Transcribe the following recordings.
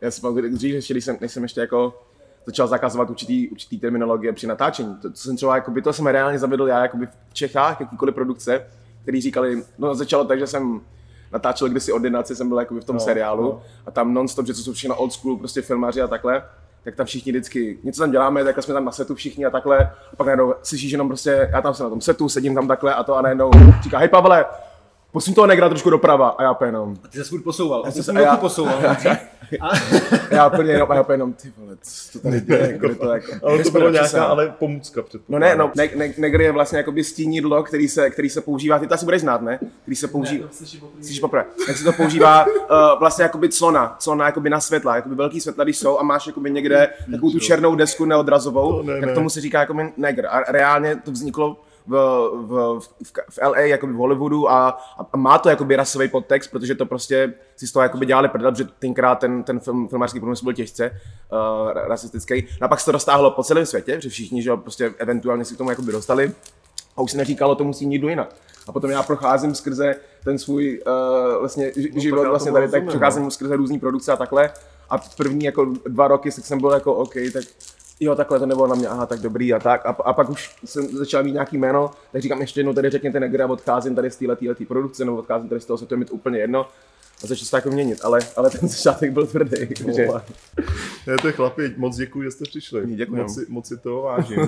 Já si pamatuju, dřív, ještě, když jsem, než jsem ještě jako začal zakazovat určitý, určitý terminologie při natáčení. To, to jsem třeba, jakoby, to jsem reálně zavedl já jakoby v Čechách, jakýkoliv produkce, který říkali, no začalo tak, že jsem natáčel kdysi ordinaci, jsem byl jakoby v tom no, seriálu no. a tam non-stop, že to jsou všechno old school, prostě filmaři a takhle, tak tam všichni vždycky, něco tam děláme, tak jsme tam na setu všichni a takhle, a pak najednou slyšíš jenom prostě, já tam jsem na tom setu, sedím tam takhle a to a najednou říká, hej Pavle, posun toho negra trošku doprava a já jenom. A ty se furt posouval, Já a ty jsem se se- já- posouval. A, Já úplně jenom, a já úplně jenom, ty vole, co to tady děje, kde to jako, Ale to bylo nějaká ale pomůcka před. No ne, no, ne, ne, negr je vlastně jakoby stínidlo, který se, který se používá, ty to asi budeš znát, ne? Který se používá, slyšíš poprvé, jak se to používá uh, vlastně jakoby clona, clona jakoby na světla, jakoby velký světla, když jsou a máš jakoby někde takovou tu černou desku neodrazovou, To ne, tak ne. tomu se říká jakoby negr. A reálně to vzniklo v, v, v, v LA, jakoby v Hollywoodu a, a má to jakoby rasový podtext, protože to prostě si z toho jakoby dělali prdel, protože tenkrát ten, ten film, filmářský průmysl byl těžce uh, rasistický. No a pak se to roztáhlo po celém světě, že všichni, že prostě eventuálně si k tomu jakoby dostali a už se neříkalo, to musí někdo jinak. A potom já procházím skrze ten svůj uh, vlastně No, život, vlastně tady, tak procházím skrze různé produkce a takhle. A první jako dva roky tak jsem byl jako OK, tak jo, takhle to nebylo na mě, aha, tak dobrý a tak. A, a pak už jsem začal mít nějaký jméno, tak říkám ještě jednou, tady řekněte negr a odcházím tady z téhle produkce, nebo odcházím tady z toho, se to je mi to úplně jedno. A začal se to jako měnit, ale, ale ten začátek byl tvrdý. Takže, Ne, to je chlapi, moc děkuji, že jste přišli. Děkujem. Moc, si- moc si toho vážím.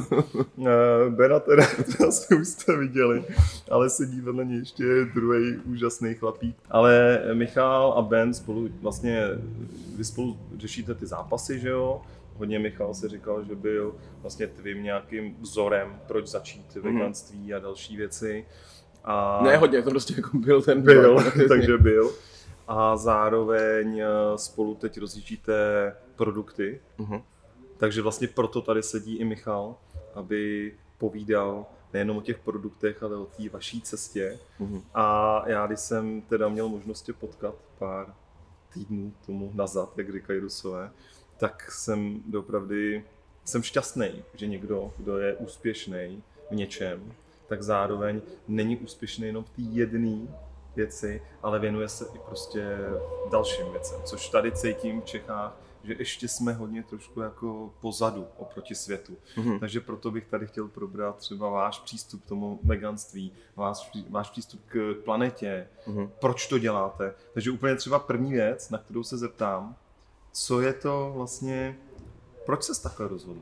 Eh, Bena teda, to asi už jste viděli, ale sedí vedle něj ještě druhý úžasný chlapík. Ale Michal a Ben spolu vlastně, vy spolu řešíte ty zápasy, že jo? Hodně Michal se říkal, že byl vlastně tvým nějakým vzorem, proč začít veganství a další věci. A ne hodně, to prostě jako byl ten byl, takže byl. A zároveň eh, spolu teď rozjíždíte produkty, Mhm. takže vlastně proto tady sedí i Michal, aby povídal nejenom o těch produktech, ale o té vaší cestě. Mhm. A já, když jsem teda měl možnost tě potkat pár týdnů tomu nazad, jak říkají Rusové, tak jsem doopravdy jsem šťastný, že někdo, kdo je úspěšný v něčem, tak zároveň není úspěšný jenom v té jedné věci, ale věnuje se i prostě dalším věcem, což tady cítím v Čechách, že ještě jsme hodně trošku jako pozadu oproti světu. Mhm. Takže proto bych tady chtěl probrat třeba váš přístup k tomu veganství, váš, váš přístup k planetě, Mhm. proč to děláte. Takže úplně třeba první věc, na kterou se zeptám, co je to vlastně, proč se takhle rozhodl?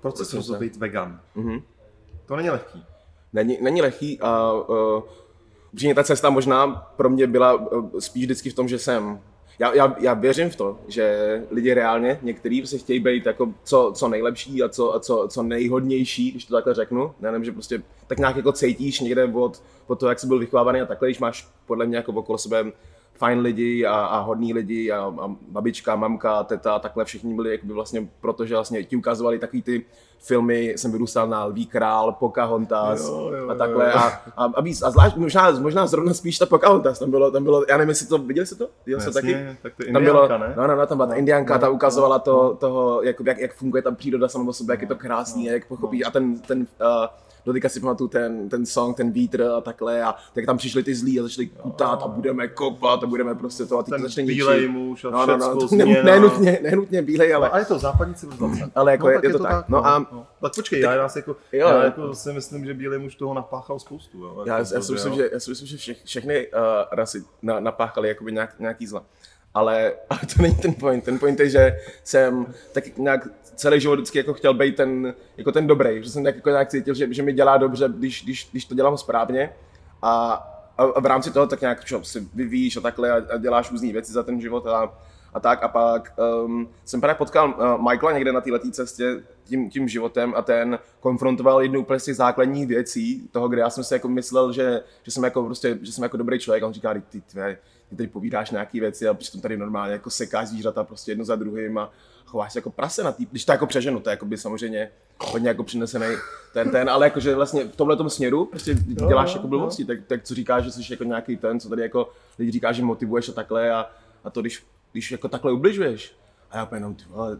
Proč se rozhodl být vegan? Mhm. To není lehký. Není, není lehký a uh, upřímně ta cesta možná pro mě byla uh, spíš vždycky v tom, že jsem já, já, já věřím v to, že lidi reálně, některý se chtějí být jako co, co nejlepší a co, a co, co nejhodnější, když to takhle řeknu. Nevím, že prostě tak nějak jako cítíš někde od, od toho, jak jsi byl vychovávaný a takhle, když máš podle mě jako okolo sebe fajn lidi a, a hodní lidi a, a babička, mamka, teta a takhle všichni byli jakoby vlastně, protože vlastně ti ukazovali takový ty filmy, jsem vyrůstal na Lví král, Pocahontas Jo, jo, a takhle jo. a, a, a, víc, a zvlášť, možná, možná zrovna spíš ta Pocahontas, tam bylo, tam bylo, já nevím, jestli to, viděli jste to? Viděl jste taky? Tak to Tam bylo, ne? no, no, no, tam byla ta No, indiánka, no, ta ukazovala no, to, no. toho, jak, jak, jak funguje ta příroda sama o sobě, jak je to krásný, a jak pochopíš, a ten, ten uh, do teďka si pamatuju ten, ten song, ten vítr a takhle, a jak tam přišli ty zlí a začali kutat a budeme kopat a budeme prostě to a ty Ten začne bílej ničit. muž a No, no, no, to ne, nenutně, nenutně bílej, ale, No, a je to západní civilizace. ale jako no, je, tak je, to tak. No a no. Tak počkej, já, já, si jako, Jo, já jako si myslím, že bílej muž toho napáchal spoustu. Jo, Já, jako já, si to, myslím, že, já si myslím, že všech, všechny uh, rasy na, napáchaly jakoby nějak, nějaký zla. Ale, ale to není ten point. Ten point je, že jsem tak nějak celý život vždycky jako chtěl být ten, jako ten dobrý, že jsem tak jako nějak cítil, že, že mi dělá dobře, když, když, když to dělám správně a, a, v rámci toho tak nějak čo, si vyvíjíš a takhle a, a děláš různé věci za ten život a, a tak. A pak um, jsem právě potkal uh, Michaela někde na této cestě tím, tím životem a ten konfrontoval jednu úplně z těch základních věcí toho, kde já jsem si jako myslel, že, že jsem jako prostě, že jsem jako dobrý člověk. A on říká, "Ty, ty, tvé, ty tady povídáš nějaké věci a přitom tady normálně jako sekáš zvířata prostě jedno za druhým a chováš se jako prase na tý, když to jako přeženu, to je jako by samozřejmě hodně jako přinesený ten, ten, ale jakože vlastně v tomhle směru prostě děláš jako blbosti, tak, tak co říkáš, že jsi jako nějaký ten, co tady jako lidi říká, že motivuješ a takhle a, a to když, když jako takhle ubližuješ a já úplně jenom, ty vole,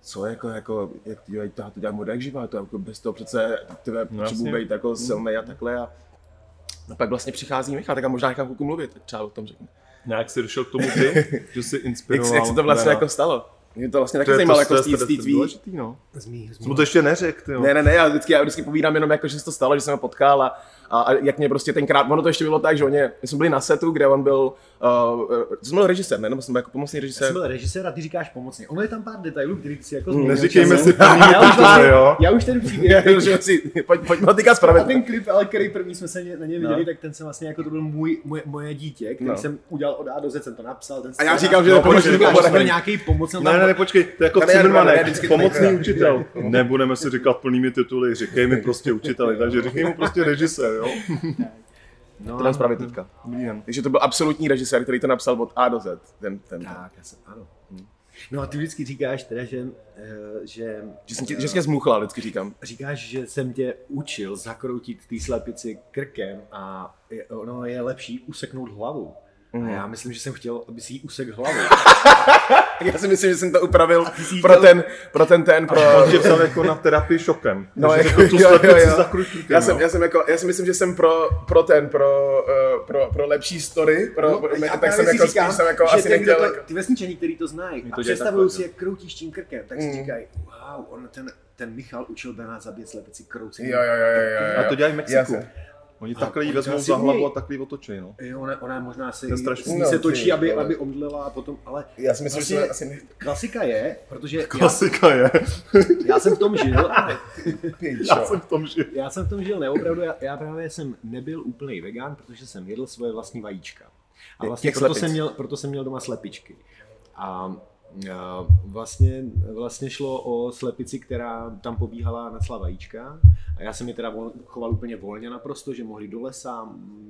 co jako, jako, jak ty dělají, to, to dělám od jak živá, to jako bez toho přece tebe No potřebuji být jako silný a takhle a, a pak vlastně přichází Michal, tak a možná nechám chvilku mluvit, tak třeba o tom řekne. Nějak si došel k tomu ty, že jsi Jak, inspiroval. jak se to vlastně Bena. jako stalo? Mě to vlastně taky zajímalo, to, jako z té- tvý... důležitý, no. To ještě neřekl, ty jo. Ne, ne, ne, já vždycky, já vždycky povídám jenom jako, že se to stalo, že jsem ho potkal a, a, a jak mě prostě tenkrát, ono to ještě bylo tak, že oni, my jsme byli na setu, kde on byl, uh, uh, jsem byl režisér, ne, nebo jsem byl jako pomocný Já režisér. jsem byl režisér a ty říkáš pomocně. Ono je tam pár detailů, který si jako zmínil Neříkejme si první já, už vlastně, jo. já už ten příběh, Já, pojď, pojďme ho teďka a spravit. ten klip, ale který první jsme se na ně viděli, No. tak ten jsem vlastně jako to byl můj, moje, moje dítě, který No. jsem udělal od A do Z, jsem to napsal. Ten A já říkám, že No, to byl nějaký pomoc, Ne, ne, ne, počkej, to je jako to pomocný učitel. Nebudeme si říkat plnými tituly, říkej mi prostě učiteli, takže říkej mu prostě režisér, jo. No, To dám spravit teďka. Dobrý den. Takže to byl absolutní režisér, který to napsal od A do Z. Ten, ten, tak, já jsem, ano. No a ty vždycky říkáš teda, že, eh, že, že, jsem tě, že jsi mě zmuchlal, vždycky říkám. říkáš, že jsem tě učil zakroutit té slepici krkem a ono je lepší useknout hlavu. Mhm. A já myslím, že jsem chtěl, aby si jí usek hlavu. Já si myslím, že jsem to upravil pro ten, pro ten, ten, pro... On tě vzal jako na terapii šokem. No, jako, tu jo, jo, jo. zakrutíkem, Já jsem, já jsem jako, já si myslím, že jsem pro, pro ten, pro, uh, pro, pro lepší story, pro, No, pro, já tak právě jsem jako říkám, jsem jako asi ten, nechtěl, kdo jako, to, ty vesničani, který to znají, to a představují si, jak kroutíš tím krkem, tak si Mm. říkají, wow, on ten, ten Michal učil Bena zabít slepici kroucením. jo, jo, jo, jo, jo. A to dělají v Mexiku. Jasně. Oni A takhle jí vezmou za hlavu a takhle jí otočí, no. Jo, ona, ona možná je strašný. No, se ty točí, aby, vole. aby omdlela a potom, ale Já si myslím, že Vlastně- jsem asi ne... klasika je, protože já, Klasika je. já jsem v tom žil, Já jsem v tom, že... já jsem v tom žil neopravdu, já, já právě jsem nebyl úplný vegan, protože jsem jedl svoje vlastní vajíčka. A vlastně proto slepic. jsem, měl, proto jsem měl doma slepičky. A vlastně, vlastně šlo o slepici, která tam pobíhala na vajíčka. A já jsem je teda choval úplně volně naprosto, že mohli do lesa,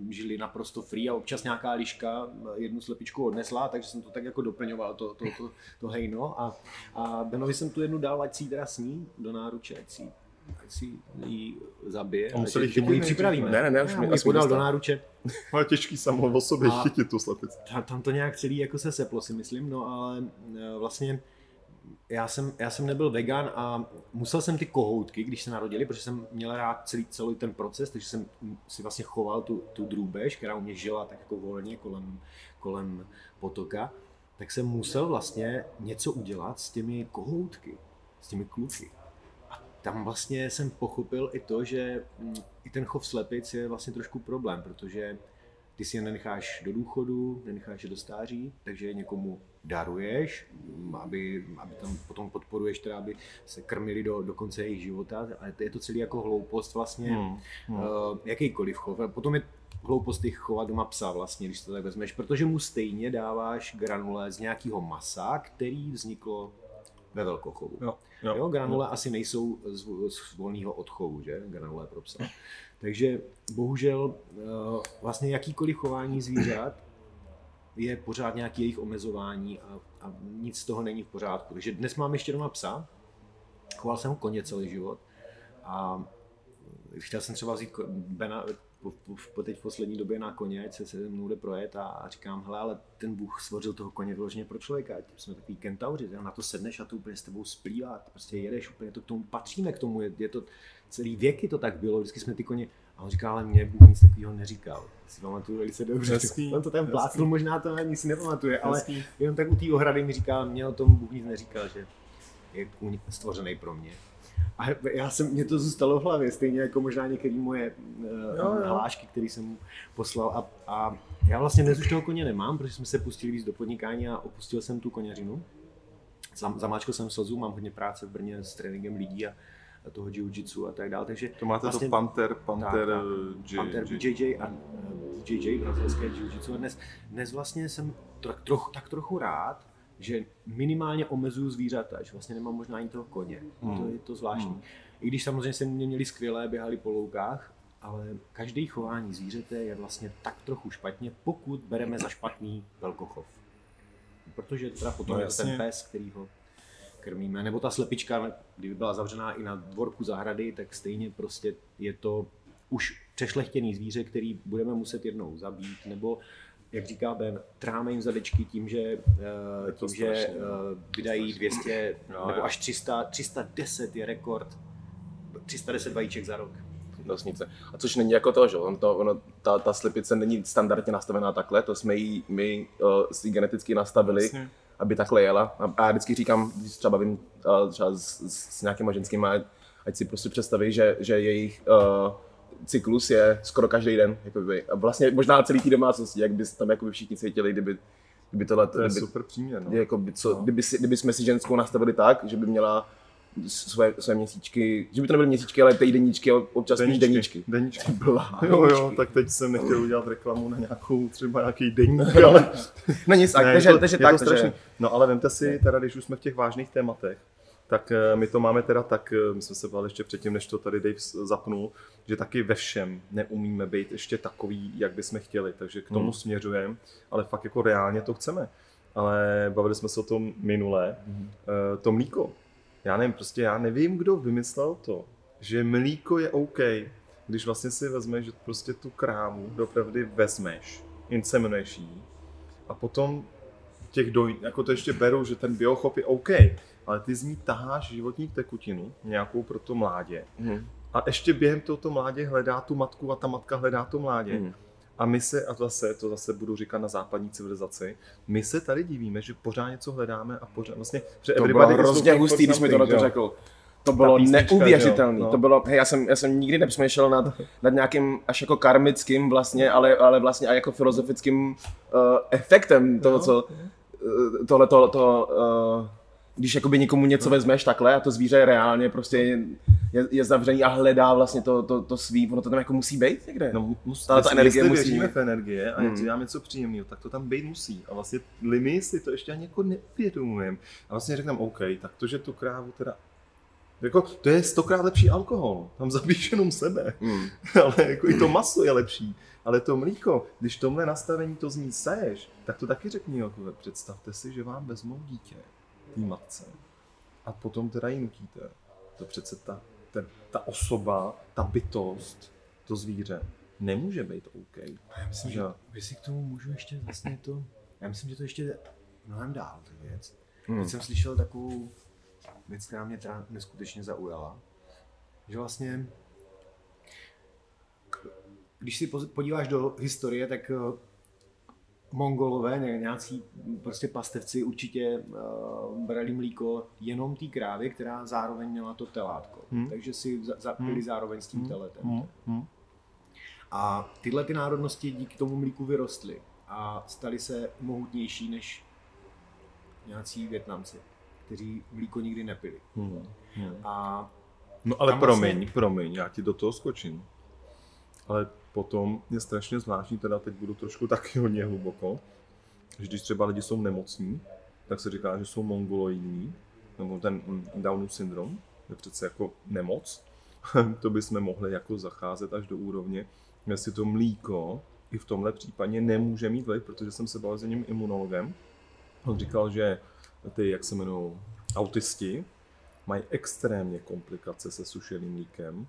žili naprosto free a občas nějaká liška jednu slepičku odnesla, takže jsem to tak jako doplňoval, to, to, to, to hejno. A, a Benovi jsem tu jednu dal, ať si ji teda sní do náruče, ať si, ať si ji zabije, chytit ji nejdřív, připravíme. ne? Ne, ne, už mi- asi podal do náruče. Ale těžký samo o sobě A- chytit tu slepici. Tam, tam to nějak celý jako se seplo si myslím, no ale e, vlastně já jsem, já jsem nebyl vegan a musel jsem ty kohoutky, když se narodili, protože jsem měl rád celý, celý ten proces, takže jsem si vlastně choval tu, tu drůbež, která u mě žila tak jako volně kolem, kolem potoka, tak jsem musel vlastně něco udělat s těmi kohoutky, s těmi kluky. Tam vlastně jsem pochopil i to, že mm, i ten chov slepic je vlastně trošku problém, protože ty si je nenecháš do důchodu, nenecháš je do stáří, takže je někomu daruješ, mm, aby, aby tam potom podporuješ, teda, aby se krmili do, do konce jejich života, ale to je to celé jako hloupost vlastně, Hmm. hmm. uh, jakýkoliv chov. A potom je hloupost jich chovat doma psa vlastně, když to tak vezmeš, protože mu stejně dáváš granule z nějakého masa, který vzniklo ve velkochovu. Jo, Jo, jo. jo granule asi nejsou z, z volného odchovu, že? Granule pro psa. Takže bohužel eh, vlastně jakýkoliv chování zvířat je pořád nějaký jejich omezování a, a nic z toho není v pořádku. Takže dnes mám ještě doma psa, choval jsem koně celý život a chtěl jsem třeba vzít Bena po, po, teď v poslední době na koně, ať se se mnou jde projet a, a říkám, hele, ale ten Bůh stvořil toho koně vyloženě pro člověka, ať jsme takový kentauři, na to sedneš a to úplně s tebou splývá, prostě jedeš, úplně to k tomu patříme k tomu, je, je to celý věky to tak bylo, vždycky jsme ty koně, a on říká, ale mě Bůh nic takového neříkal. Si pamatuju velice dobře. Hezký, on to tam plácnul, možná to ani si nepamatuje, ale Hezký. jenom tak u té ohrady mi říká, mě o tom Bůh nic neříkal, že je stvořený pro mě. A já jsem, mě to zůstalo v hlavě, stejně jako možná některé moje uh, hlášky, které jsem mu poslal. A, a já vlastně dnes už toho koně nemám, protože jsme se pustili víc do podnikání a opustil jsem tu koněřinu. Zam, zamáčkal jsem slzu, mám hodně práce v Brně s tréninkem lidí a, a toho jiu-jitsu a tak dále. Takže To máte vlastně, to Panther, Panther, tak, J- Panther BJJ a eh, BJJ, brazilské jiu-jitsu. A dnes, dnes vlastně jsem tak trochu, tak trochu rád, že minimálně omezuju zvířata, že vlastně nemám možná ani toho koně. Hmm. To je to zvláštní. Hmm. I když samozřejmě se mě měli skvělé, běhali po loukách, ale každý chování zvířete je vlastně tak trochu špatně, pokud bereme za špatný velkochov. Protože teda potom No je ten pes, který ho krmíme. Nebo ta slepička, kdyby byla zavřená i na dvorku zahrady, tak stejně prostě je to už přešlechtěný zvíře, který budeme muset jednou zabít, nebo jak říká Ben, tráme jim zadečky tím, že, eh, tím, že strašný, eh, no. vydají 200 Jo, nebo jo. až 300, 310 je rekord, 310 vajíček za rok. nosnice. A což není jako to, že on to, ono, ta, ta slepice není standardně nastavená takhle, to jsme jí, my uh, si geneticky nastavili, Jasně. aby takhle jela. A, a já vždycky říkám, když třeba bavím uh, třeba s, s, s nějakýma ženskými, ať, ať si prostě představí, že, že jejich uh, cyklus je skoro každý den. Jakoby. A vlastně možná celý tý domácnosti, jak by tam jakoby všichni cítili, kdyby, kdyby tohle, To je kdyby, super příměr. No. jako by, co, No. kdyby, si, kdyby jsme si ženskou nastavili tak, že by měla své, své měsíčky, že by to nebyly měsíčky, ale týdeníčky a občas spíš deníčky. Deníčky. Blá. Jo, jo, tak teď jsem nechtěl udělat reklamu na nějakou, třeba nějaký deník, ale No nic, Ne, takže, takže tak, to takže, strašný. No ale vemte si, teda, když už jsme v těch vážných tématech, tak eh, my to máme teda tak, eh, my jsme se bavili ještě předtím, než to tady Dave zapnul, že taky ve všem neumíme být ještě takový, jak bychom chtěli, takže k tomu Hmm. směřujeme, ale fakt jako reálně to chceme. Ale bavili jsme se o tom minule, Mhm. Eh, to mlíko. Já nevím, prostě já nevím, kdo vymyslel to, že mlíko je OK, když vlastně si vezmeš, že prostě tu krávu dopravdy vezmeš, inseminuješ a potom těch doj, jako to ještě beru, že ten biochop je OK, ale ty z ní taháš životní tekutinu, nějakou pro to mládě. Mhm. A ještě během tohoto mládě hledá tu matku a ta matka hledá to mládě. Mhm. A my se, a zase, to zase budu říkat na západní civilizaci, my se tady divíme, že pořád něco hledáme a pořád vlastně... že To bylo hrozně hustý, když mi tohle že jo? řekl. To bylo neuvěřitelné. no. To bylo, hej, já jsem, já jsem nikdy nepřemýšlel nad, nad nějakým až jako karmickým vlastně, ale, ale vlastně i jako filozofickým uh, efektem toho, No. co uh, tohle, to, to uh, když jakoby někomu něco vezmeš takhle a to zvíře je reálně prostě je, je, zavřený a hledá vlastně to, to, to svý, ono to tam jako musí být někde. No, mus, Ta- ta energie jestli musí být. v energie a Hmm. hmm. děláme něco příjemného, tak to tam být musí. A vlastně my si to ještě ani jako neuvědomujeme. A vlastně řekneme, OK, tak to, že tu krávu teda jako, to je stokrát lepší alkohol. Tam zabíš jenom sebe. Hmm. Ale jako i to maso je lepší. Ale to mlíko, když tomhle nastavení to z ní seješ, tak to taky řekni, jako, představte si, že vám vezmou dítě, tý matce, a potom teda ji nutíte. To přece ta, ten, ta osoba, ta bytost, to zvíře, nemůže být OK. Já myslím, Že že jestli k tomu můžu ještě vlastně to, já myslím, že to ještě mnohem dál, ta věc. Hmm. Teď jsem slyšel takovou věc, která mě teda neskutečně zaujala, že vlastně, když si podíváš do historie, tak eh, Mongolové, ně- nějací prostě pastevci určitě uh, brali mlíko jenom té krávy, která zároveň měla to telátko. Hmm. Takže si za, za, byli Hmm. zároveň s tím teletem. Hmm. Hmm. A tyhle ty národnosti díky tomu mlíku vyrostly a staly se mohutnější než nějací Větnamci, kteří mlíko nikdy nepili. Hmm. Hmm. A No ale promiň, vlastně- promiň, já ti do toho skočím. Ale potom je strašně zvláštní, teda teď budu trošku taky hodně hluboko, že když třeba lidi jsou nemocní, tak se říká, že jsou mongoloidní, nebo ten Downův syndrom, je přece jako nemoc. to bychom mohli jako zacházet až do úrovně, jestli to mlíko i v tomhle případě nemůže mít vliv, protože jsem se bavil s jedním imunologem. On říkal, že ty, jak se jmenují, autisti, mají extrémně komplikace se sušeným mlíkem.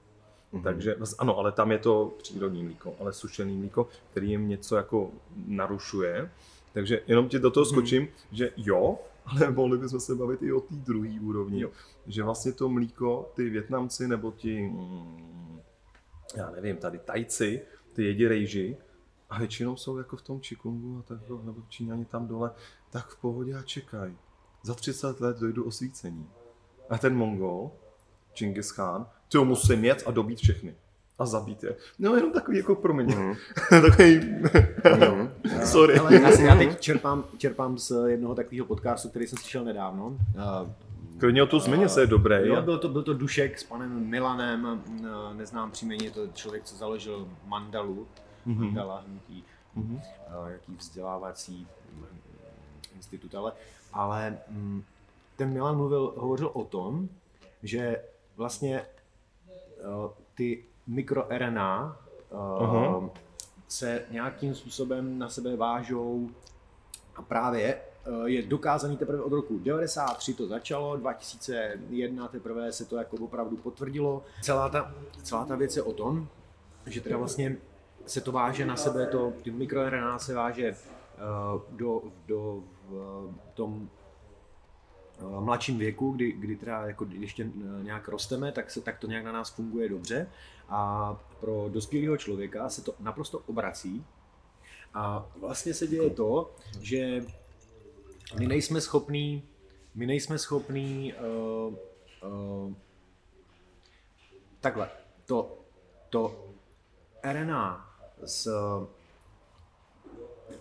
Mhm. Mm-hmm. Takže, ano, ale tam je to přírodní mlíko, ale sušený mlíko, který jim něco jako narušuje. Takže jenom ti do toho skočím, mm-hmm. že jo, ale mohli bychom se bavit i o té druhé úrovni. Jo. Že vlastně to mlíko, ty Větnamci nebo ti, mm, já nevím, tady Tajci, ty jedí rejži, a většinou jsou jako v tom Čikungu a tak, nebo Číňani tam dole, tak v pohodě a čekají. Za 30 let dojdu osvícení. A ten Mongol, Genghis Khan, ty ho musím jet a dobít všechny. A zabít je. No jenom takový jako promiň. Mhm. takový... Mhm. Sorry. ale já, si, já teď čerpám, čerpám z jednoho takového podcastu, který jsem slyšel nedávno. Uh, Klidně o to změně se je dobré. Jo, byl to, byl to Dušek s panem Milanem, neznám příjmení, je to člověk, co založil Mandalu, Mhm. Mandala hnutí, Mhm. eh, jaký vzdělávací mm, institut, ale, ale mm, ten Milan mluvil, hovořil o tom, že vlastně ty mikroRNA eh, Aha. se nějakým způsobem na sebe vážou a právě eh, je dokázaný teprve od roku 93 to začalo, 2001 teprve se to jako opravdu potvrdilo. Celá ta, celá ta věc je o tom, že teda vlastně se to váže na sebe, to, ty mikroRNA se váže eh, do, do v tom eh, mladším věku, kdy, kdy teda jako ještě eh, nějak rosteme, tak, se, tak to nějak na nás funguje dobře. A pro dospělého člověka se to naprosto obrací. A vlastně se děje to, že my nejsme schopní, my nejsme schopní uh, uh, takhle, to, to RNA z,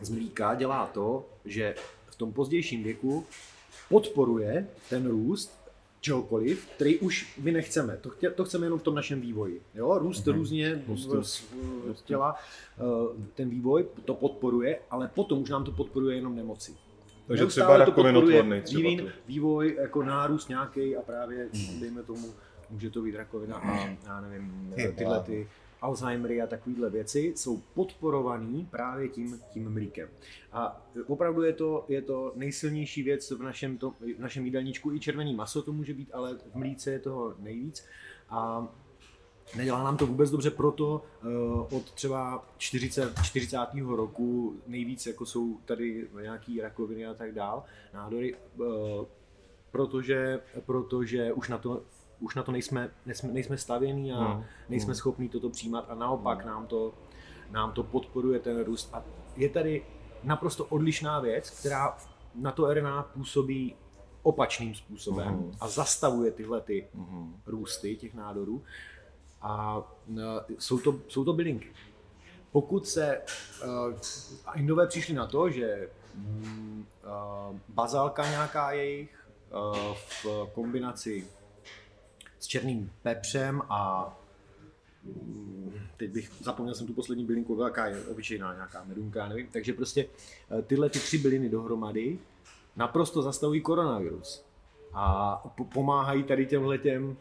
z mlíka dělá to, že v tom pozdějším věku podporuje ten růst čehokoliv, který už my nechceme. To, chtě, to chceme jenom v tom našem vývoji. Jo? Růst mm-hmm. různě těla, eh, ten vývoj to podporuje, ale potom už nám to podporuje jenom nemoci. Takže třeba rakovinotvorný. Vývin, vývoj, jako nárůst nějaký a právě, mm. dejme tomu, může to být rakovina a já nevím, tyhle ty Alzheimery a takovéhle věci jsou podporovaný právě tím, tím mlíkem. A opravdu je to, je to nejsilnější věc v našem, to, v našem jídelníčku. I červený maso to může být, ale v mlíce je toho nejvíc. A Nedělá nám to vůbec dobře, proto uh, od třeba 40, 40. roku nejvíc jako jsou tady nějaký rakoviny a tak dál, nádory, uh, protože, protože už na to už na to nejsme, nejsme, nejsme stavění a hmm. nejsme hmm. schopní toto přijímat a naopak hmm. nám to, nám to podporuje ten růst. A je tady naprosto odlišná věc, která na to RNA působí opačným způsobem hmm. a zastavuje tyhle ty hmm. růsty těch nádorů. A jsou to, jsou to bylinky. Pokud se uh, Indové přišli na to, že uh, bazálka nějaká jejich uh, v kombinaci s černým pepřem a mm, teď bych zapomněl jsem tu poslední bylinku, jaká je obyčejná nějaká medunka, nevím. Takže prostě eh, tyhle ty tři byliny dohromady naprosto zastavují koronavirus a pomáhají tady těmhle těm,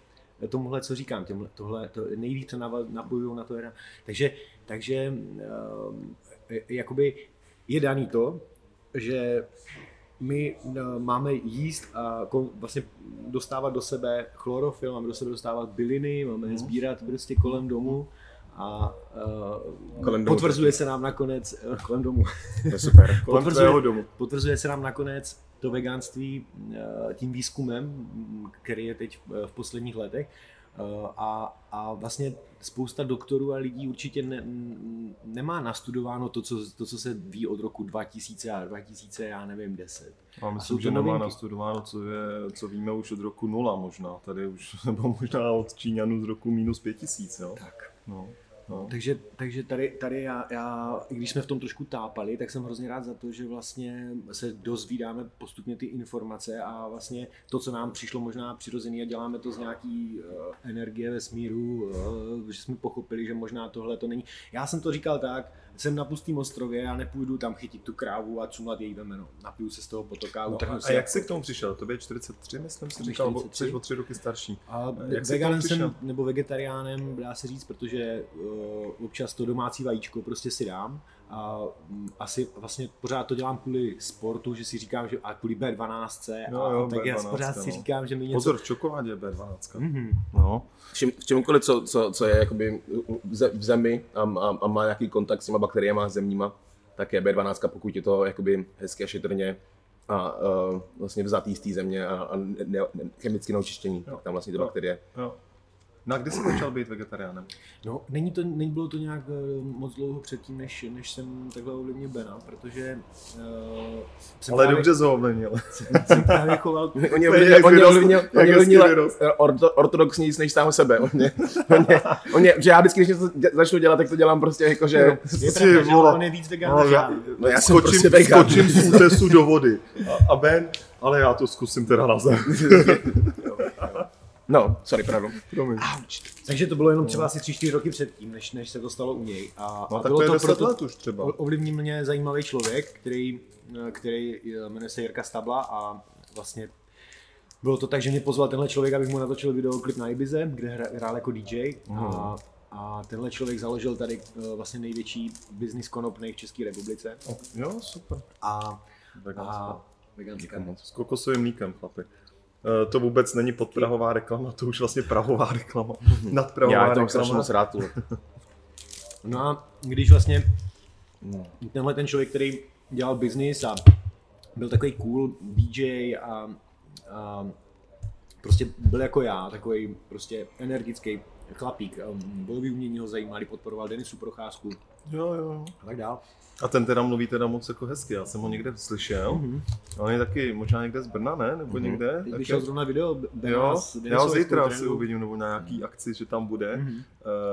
tomuhle, co říkám, těmhle, tohle, to nejvíce napojují na to. Takže, takže uh, jakoby je daný to, že my eh, máme jíst a vlastně dostávat do sebe chlorofil, máme do sebe dostávat byliny, máme je mhm. sbírat prostě kolem domu a uh, kolem domu, potvrzuje se nám nakonec, uh, kolem domu, to je super, kolem potvrzuje, domu. potvrzuje se nám nakonec to vegánství uh, tím výzkumem, který je teď v posledních letech, a, a vlastně spousta doktorů a lidí určitě ne, nemá nastudováno to co, to, co se ví od roku 2000 a 2000, já nevím, 10. A myslím, a že nemá nastudováno, co, je, co víme už od roku 0 možná, tady už, nebo možná od Číňanů z roku minus 5000, jo? Tak. No. No. Takže, takže tady, tady já, já, i když jsme v tom trošku tápali, tak jsem hrozně rád za to, že vlastně se dozvídáme postupně ty informace a vlastně to, co nám přišlo možná přirozený a děláme to z nějaký uh, energie ve smíru, uh, že jsme pochopili, že možná tohle to není. Já jsem to říkal tak, jsem na pustém ostrově, já nepůjdu tam chytit tu krávu a cumlat její vemeno. Napiju se z toho potoka, no, a, a jak jsi k tomu přišel? To je 43, myslím si říkal, jsi o tři roky starší. A jak veganem jsem, nebo vegetariánem, dá se říct, protože uh, občas to domácí vajíčko prostě si dám a mm, asi vlastně pořád to dělám kvůli sportu, že si říkám, že a kvůli B12 no, a, jo, tak B12, já pořád no. si říkám, že mi něco... Pozor, v čokoládě je B12. Mm-hmm. No. Čím, v čemkoliv, co, co, co je jakoby v zemi a, a, a, má nějaký kontakt s těma bakteriemi zemníma, tak je B12, pokud je to jakoby hezky a šetrně a uh, vlastně vzatý z té země a, a ne, ne, chemicky neočištění, tak tam vlastně ty bakterie. Jo. No a kdy jsi začal být vegetariánem? No, není to, není bylo to nějak uh, moc dlouho předtím, než, než jsem takhle ovlivnil Bena, protože uh, jsem Ale právě, dobře jsi ho ovlivnil. Jsem, jsem právě choval... Oni ovlivnil, ortodoxní nic než sám sebe. On je, on je, on je, že já vždycky, když něco začnu dělat, tak to dělám prostě jako, že... No, je pravda, že on je víc vegan no, já. No já jsem skočím, prostě vegan. Skočím z útesu do vody. A, a Ben, ale já to zkusím teda na zem. No, sorry, pardon. Takže to bylo jenom třeba asi 3-4 roky předtím, než, než se to stalo u něj. A, no, a tak bylo to je to proto, let už třeba. Ovlivnil mě zajímavý člověk, který, který jmenuje se Jirka Stabla a vlastně bylo to tak, že mě pozval tenhle člověk, abych mu natočil videoklip na Ibize, kde hrál jako DJ. Mm. A, a tenhle člověk založil tady eh, vlastně největší biznis konopnej v České republice. Jo, super. A, a veganská. S kokosovým mlíkem, chlapi. Eh, to vůbec není podprahová reklama, to už vlastně prahová reklama, nadprahová Já to strašně moc rád. No a když vlastně tenhle ten člověk, který dělal biznis a byl takový cool DJ a a prostě byl jako já, takový prostě energický chlapík. Bojový umění ho zajímali, podporoval Denisu Procházku Jo, jo. a tak dál. A ten teda mluví teda moc jako hezky, já jsem ho někde slyšel. Mhm. Mm-hmm. On je taky možná někde z Brna, ne? Nebo mm-hmm. někde? Teď vyšel zrovna video Jo, Benas, já ho zítra asi uvidím, nebo na nějaký akci, že tam bude. Mhm. Mm-hmm.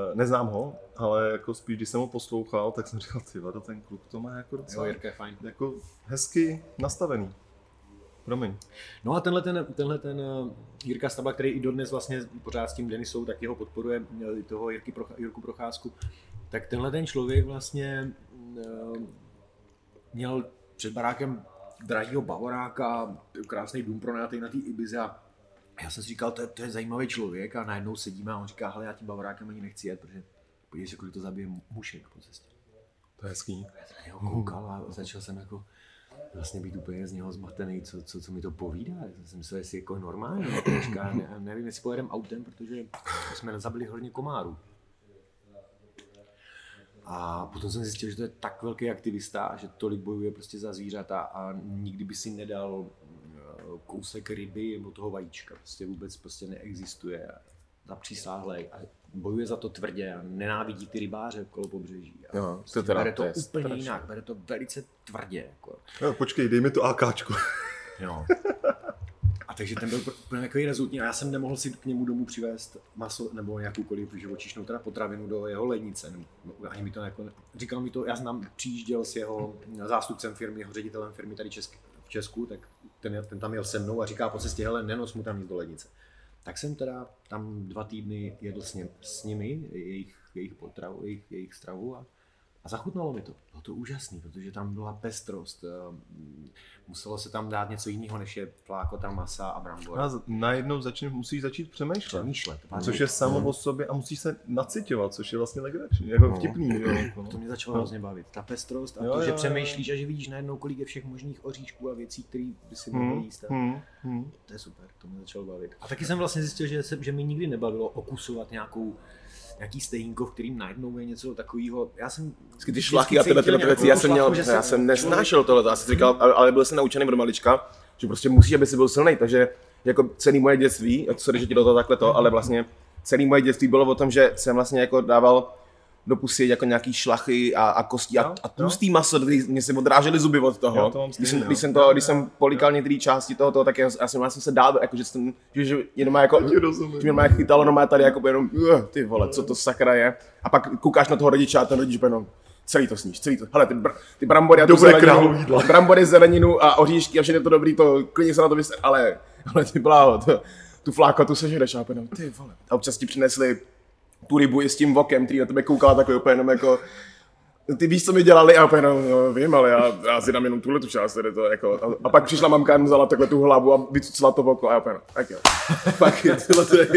Uh, neznám ho, ale jako spíš, když jsem ho poslouchal, tak jsem říkal, ty vado, ten kluk to má jako Jo, docela Jirka je fajn. jako hezky nastavený. Promiň. No a tenhle ten, tenhle ten uh, Jirka Stabla, který i dodnes vlastně pořád s tím Denisou, tak jeho podporuje toho Jirky Procha, Jirku Procházku, tak tenhle ten člověk vlastně uh, měl před barákem drahýho bavoráka, krásný dům pronajatý na té Ibize a já jsem si říkal, to je, to je zajímavý člověk a najednou sedíme a on říká, hele, já tím bavorákem ani nechci jet, protože podívej se, kolik to zabije mušek po cestě. To je hezký. Já jsem na něho koukal a začal jsem jako vlastně být úplně z něho zmatený, co, co, co mi to povídá. Já jsem myslel, jestli jako normální, teďka, ne, nevím, jestli pojedeme autem, protože jsme zabili hodně komárů. A potom jsem zjistil, že to je tak velký aktivista, že tolik bojuje prostě za zvířata a nikdy by si nedal eh, kousek ryby nebo toho vajíčka. Prostě vůbec prostě neexistuje. A zapřísáhlej a bojuje za to tvrdě a nenávidí ty rybáře okolo pobřeží. A Jo, prostě to teda- bere to to, úplně strašný. jinak, bere to velice tvrdě. Jako. No, počkej, dej mi to AKčko. Jo. A takže ten byl úplně takový rezultní a já jsem nemohl si k němu domů přivést maso nebo jakoukoliv živočišnou teda potravinu do jeho lednice. Nebo, ani mi to jako, říkal mi to, já znám, přijížděl s jeho zástupcem firmy, jeho ředitelem firmy tady Česk, v Česku, tak ten, ten tam jel se mnou a říká po cestě, hele, nenos mu tam nic do lednice. Tak jsem teda tam dva týdny jedl s, ním, s nimi, jejich, jejich potravu, jejich, jejich stravu a, a zachutnalo mi to. Bylo to úžasný, protože tam byla pestrost. eh, Muselo se tam dát něco jiného, než je flákota masa a brambor. A najednou začne, musíš začít přemýšlet. Přemýšlet. Což je samo o sobě a musíš se nacitovat, což je vlastně legrační, jako No. vtipný. Jo, jako, no. To mě začalo No. hrozně bavit. Ta pestrost a Jo, to, jo, že jo. přemýšlíš a že vidíš najednou, kolik je všech možných oříšků a věcí, které by si mohl Hmm, jíst. Hmm, hmm. To je super, to mě začalo bavit. A taky jsem vlastně zjistil, že, se, že mi nikdy nebavilo okusovat nějakou nějaký stejínko, v kterým najednou je něco takového. Já jsem Vždycky ty šlachy a tyhle, tyhle věci, já jsem, měl, šlachu, já jsem nesnášel tohle, já jsem říkal, ale, byl jsem naučený od malička, že prostě musíš, aby si byl silný, takže jako celý moje dětství, a sorry, že ti do toho takhle to, ale vlastně celý moje dětství bylo o tom, že jsem vlastně jako dával do pusy jako nějaký šlachy a, a kosti a, Jo, a tlustý maso, který mě se odrážely zuby od toho. Jo, to mám když, stejný, jsem, když, jsem to, když jsem políkal některé části toho, toho tak já, já, jsem, já jsem se dál, jako, že jsem, že, že jenom jako, že mě chytalo normálně tady jako jenom, ty vole, co to sakra je. A pak koukáš na toho rodiče a ten rodič jenom, celý to sníš, celý to. Hele, ty, br- ty brambory a tu Dobré zeleninu, brambory, zeleninu a oříšky a všechno je to dobrý, to klidně se na to vyser, ale, ale ty bláho, to, tu flákatu sežereš a úplně, ty vole. A občas ti přinesli tu rybu i s tím vokem, který na tebe koukala takový úplně jenom jako, ty víš, co mi dělali? A úplně, no, no vím, ale já, já si dám jenom tuhle tu část, tady to, jako, a, a, pak přišla mamka a vzala takhle tu hlavu a vycucla to oko a já úplně, no, tak jo. pak je, tohle to je,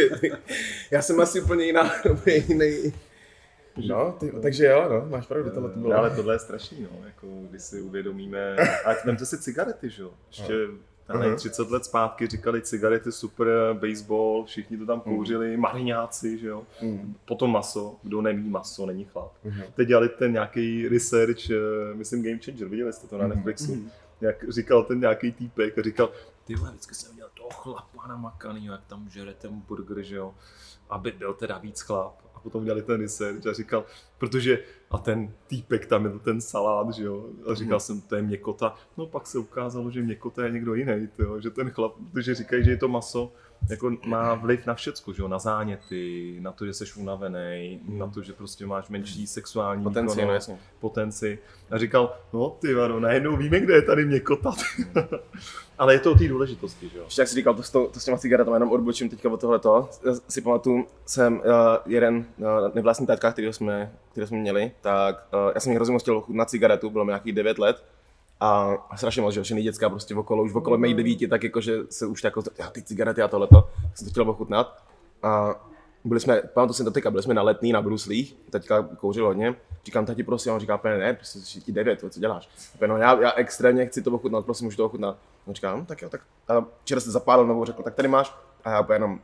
já jsem asi úplně jiná, úplně jiný. No, ty, takže jo, no, máš pravdu, tohle to bylo. No, ale tohle je strašný, no, jako když si uvědomíme, a vemte si cigarety, že jo, ještě já nevím, 30 let zpátky říkali cigarety super, baseball, všichni to tam kouřili, mariňáci, že jo, potom maso, kdo neví maso, není chlap. Teď dělali ten nějaký research, eh, myslím Game Changer, viděli jste to na Netflixu, jak říkal ten nějaký týpek a říkal, ty vole, vždycky jsem měl toho chlapa namakanýho, jak tam žere ten burger, že jo, aby byl teda víc chlap. A potom dělali ten research a říkal, protože a ten týpek tam měl ten salát, že jo, a říkal Hmm. jsem, to je měkota. No pak se ukázalo, že měkota je někdo jiný, tyjo, že ten chlap, protože říkají, že je to maso, jako má vliv na všecko, že jo, na záněty, na to, že jsi unavený, na to, že prostě máš menší sexuální Hmm. Potenci, výkon, no jasně. potenci. A říkal, no ty vado, najednou víme, kde je tady měkota. Ale je to o té důležitosti, že jo. Ještě jak jsi říkal, to, s to, to s těma cigaretama, jenom odbočím teďka od tohleto. Si pamatuju, jsem uh, jeden uh, nevlastní taťka, který jsme, který jsme měli, tak uh, já jsem hrozně moc chtěl ochutnat cigaretu, bylo mi nějakých 9 let. A strašně moc, že dětská prostě okolo, už okolo mých devíti, tak jakože se už jako, já ty cigarety a tohleto, jsem to chtěl ochutnat. A byli jsme, pamatuju si to teďka, byli jsme na letní na Bruslích, teďka kouřil hodně, říkám tati prosím, on říká, "Pane, ne, prostě ti devět, co děláš? Úplně, no, já, já, extrémně chci to ochutnat, prosím, můžu to ochutnat. On říká, no, tak jo, tak a včera se zapálil novou, řekl, tak tady máš. A já úplně jenom,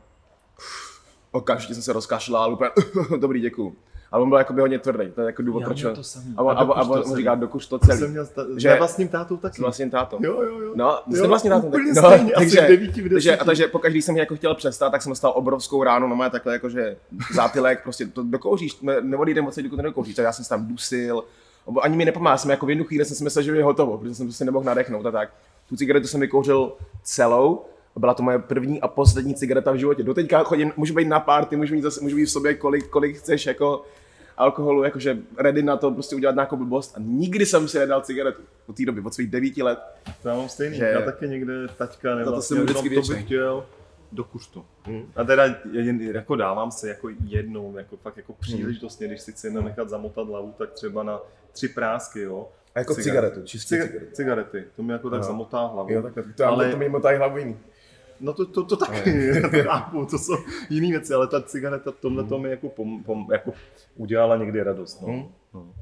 okamžitě jsem se rozkašlal, úplně, dobrý, děkuju. Ale on byl jakoby hodně tvrdý, to je jako důvod, proč. A A a, a, on, říká, dokuř to celý. jsem měl sta- Že- že vlastním tátou taky. S vlastním tátou. Jo, jo, jo. No, Jo, jste vlastně tátou. úplně tak- stejně, asi takže, devíti v takže, a takže pokaždé když jsem jako chtěl přestat, tak jsem dostal obrovskou ránu, no má takhle jakože zátylek, prostě to dokouříš, ne- neodejdem odsaď, dokud to nedokouříš, tak já jsem se tam dusil, ani mi nepomáhá, jsem jako v jednu chvíli jsem si myslel, že je hotovo, protože jsem prostě nemohl nadechnout a tak. Tu cigaretu jsem vykouřil celou, byla to moje první a poslední cigareta v životě. Doteďka chodím, můžu být na party, můžu mít, zase, můžu mít v sobě kolik, kolik chceš jako alkoholu, jakože ready na to prostě udělat nějakou blbost a nikdy jsem si nedal cigaretu od té doby, od svých devíti let. To já mám stejný. Že- Já taky někde taťka nebo to jsem vždycky to bych chtěl dokuř to. Hmm. A teda jako dávám se jako jednou, jako fakt jako příležitostně, když si chci nenechat zamotat hlavu, tak třeba na tři prásky, jo. A jako cigaretu, čistě Ciga- cigaretu. cigarety, to mi jako tak No. zamotá hlavu. Jo, takhle, to, ale... Ale- to mi motají hlavu jiný. No to, to, to taky, to chápu, to jsou jiné věci, ale ta cigareta tomhle to mi jako, pom, pom, jako udělala někdy radost. No. Hmm. No.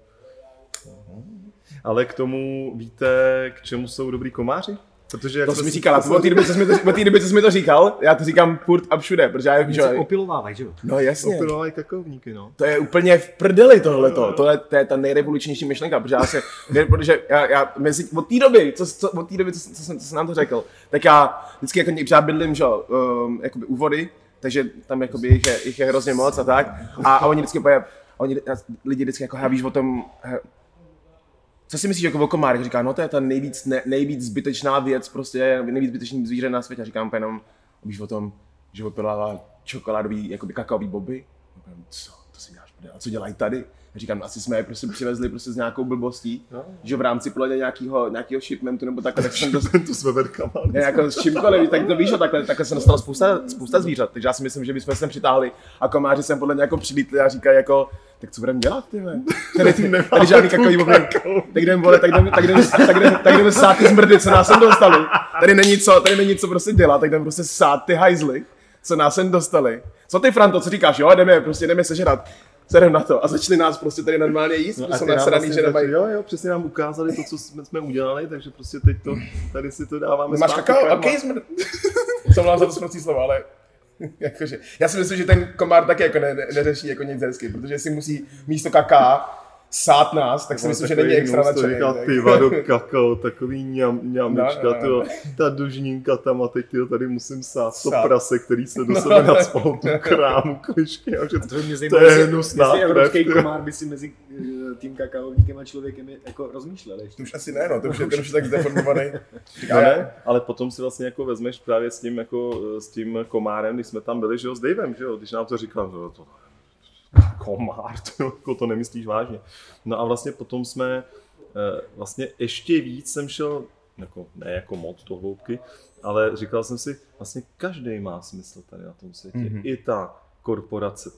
Ale k tomu víte, k čemu jsou dobrý komáři? Protože jak To jsi mi si- říkal, a od té doby, co jsi mi to, od té doby, co jsi mi to říkal, já to říkám furt a všude, protože já, Oni že, se opilovávají, že jo? no jasně, Opilovají kakaovníky, no. to je úplně v prdeli tohleto, to je, to je ta nejrevolučnější myšlenka, protože já se, ne, protože já, já mezi, od té doby, co, co, od té doby, co, co, jsem, co jsem nám to řekl, tak já vždycky jako někdy třeba bydlím, že, jo, um, jakoby u vody, takže tam jakoby jich je, jich je hrozně moc a tak, a, a oni vždycky úplně, oni, lidi vždycky jako, "Hele, víš o tom, co si myslíš jako o komárech? Říká, no to je ta nejvíc, ne, nejvíc zbytečná věc, prostě nejvíc zbytečný zvíře na světě. A říkám jenom, víš o tom, že opilává čokoládový, jakoby kakaový boby? Říkám, co, to si děláš, a co dělají tady? Říkám, asi jsme je prostě přivezli prostě s nějakou blbostí, No. že v rámci plodě nějakého, nějakého shipmentu nebo takhle, tak jsem to jsme vedkama. ne, jako s čímkoliv, tak to víš, takhle, takhle jsem dostal spousta, spousta zvířat, takže já si myslím, že bychom sem přitáhli a komáři sem podle mě jako přilítli a říkají jako, tak co budeme dělat, ty? Tady, tady žádný kakový boby. Tak jdem, vole, tak jdem, tak jdem, tak jdem, tak jdem sát ty zmrdy, co nás sem dostali. Tady není co, tady není co prostě dělat, tak jdem prostě sát ty hajzly, co nás sem dostali. Co ty, Franto, co říkáš, jo, jdeme, prostě jdeme sežrat. Sedem na to a začali nás prostě tady normálně jíst, no, jsou nasraný, vlastně že nemají. Jo, jo, přesně nám ukázali to, co jsme, jsme udělali, takže prostě teď to, tady si to dáváme Máš kakao? karma. OK, jsme... Jsem vám za to zprostý slovo, ale jakože, já si myslím, že ten komár taky jako ne, ne, neřeší jako nic hezky, protože si musí místo kaká sát nás, tak si myslím, že není extra to nadšený. říká tak. piva do kakao, takový ňam, ňamička, No, no, no. tyjo, ta dužninka tam a teď tyjo, tady musím sát to Sát. prase, který se do No, sebe no. nadspal, tu krámu, klišky a že To mě To zajímalo, je jestli- hnusná jestli evropský krev, komár by si mezi eh, tím kakaovníkem a člověkem je- jako rozmýšlel ještě. To už asi ne, no, to už je, ten už je tak zdeformovaný. No ne, ale potom si vlastně jako vezmeš právě s tím, jako, eh, s tím komárem, když jsme tam byli, že jo, s Davem, že jo, když nám to říkal, že jo, to komár, to, jako to nemyslíš vážně. No a vlastně potom jsme, eh, vlastně ještě víc jsem šel, jako, ne jako moc do hloubky, ale říkal jsem si, vlastně každý má smysl tady na tom světě. Mhm. Mm-hmm. I ta korporace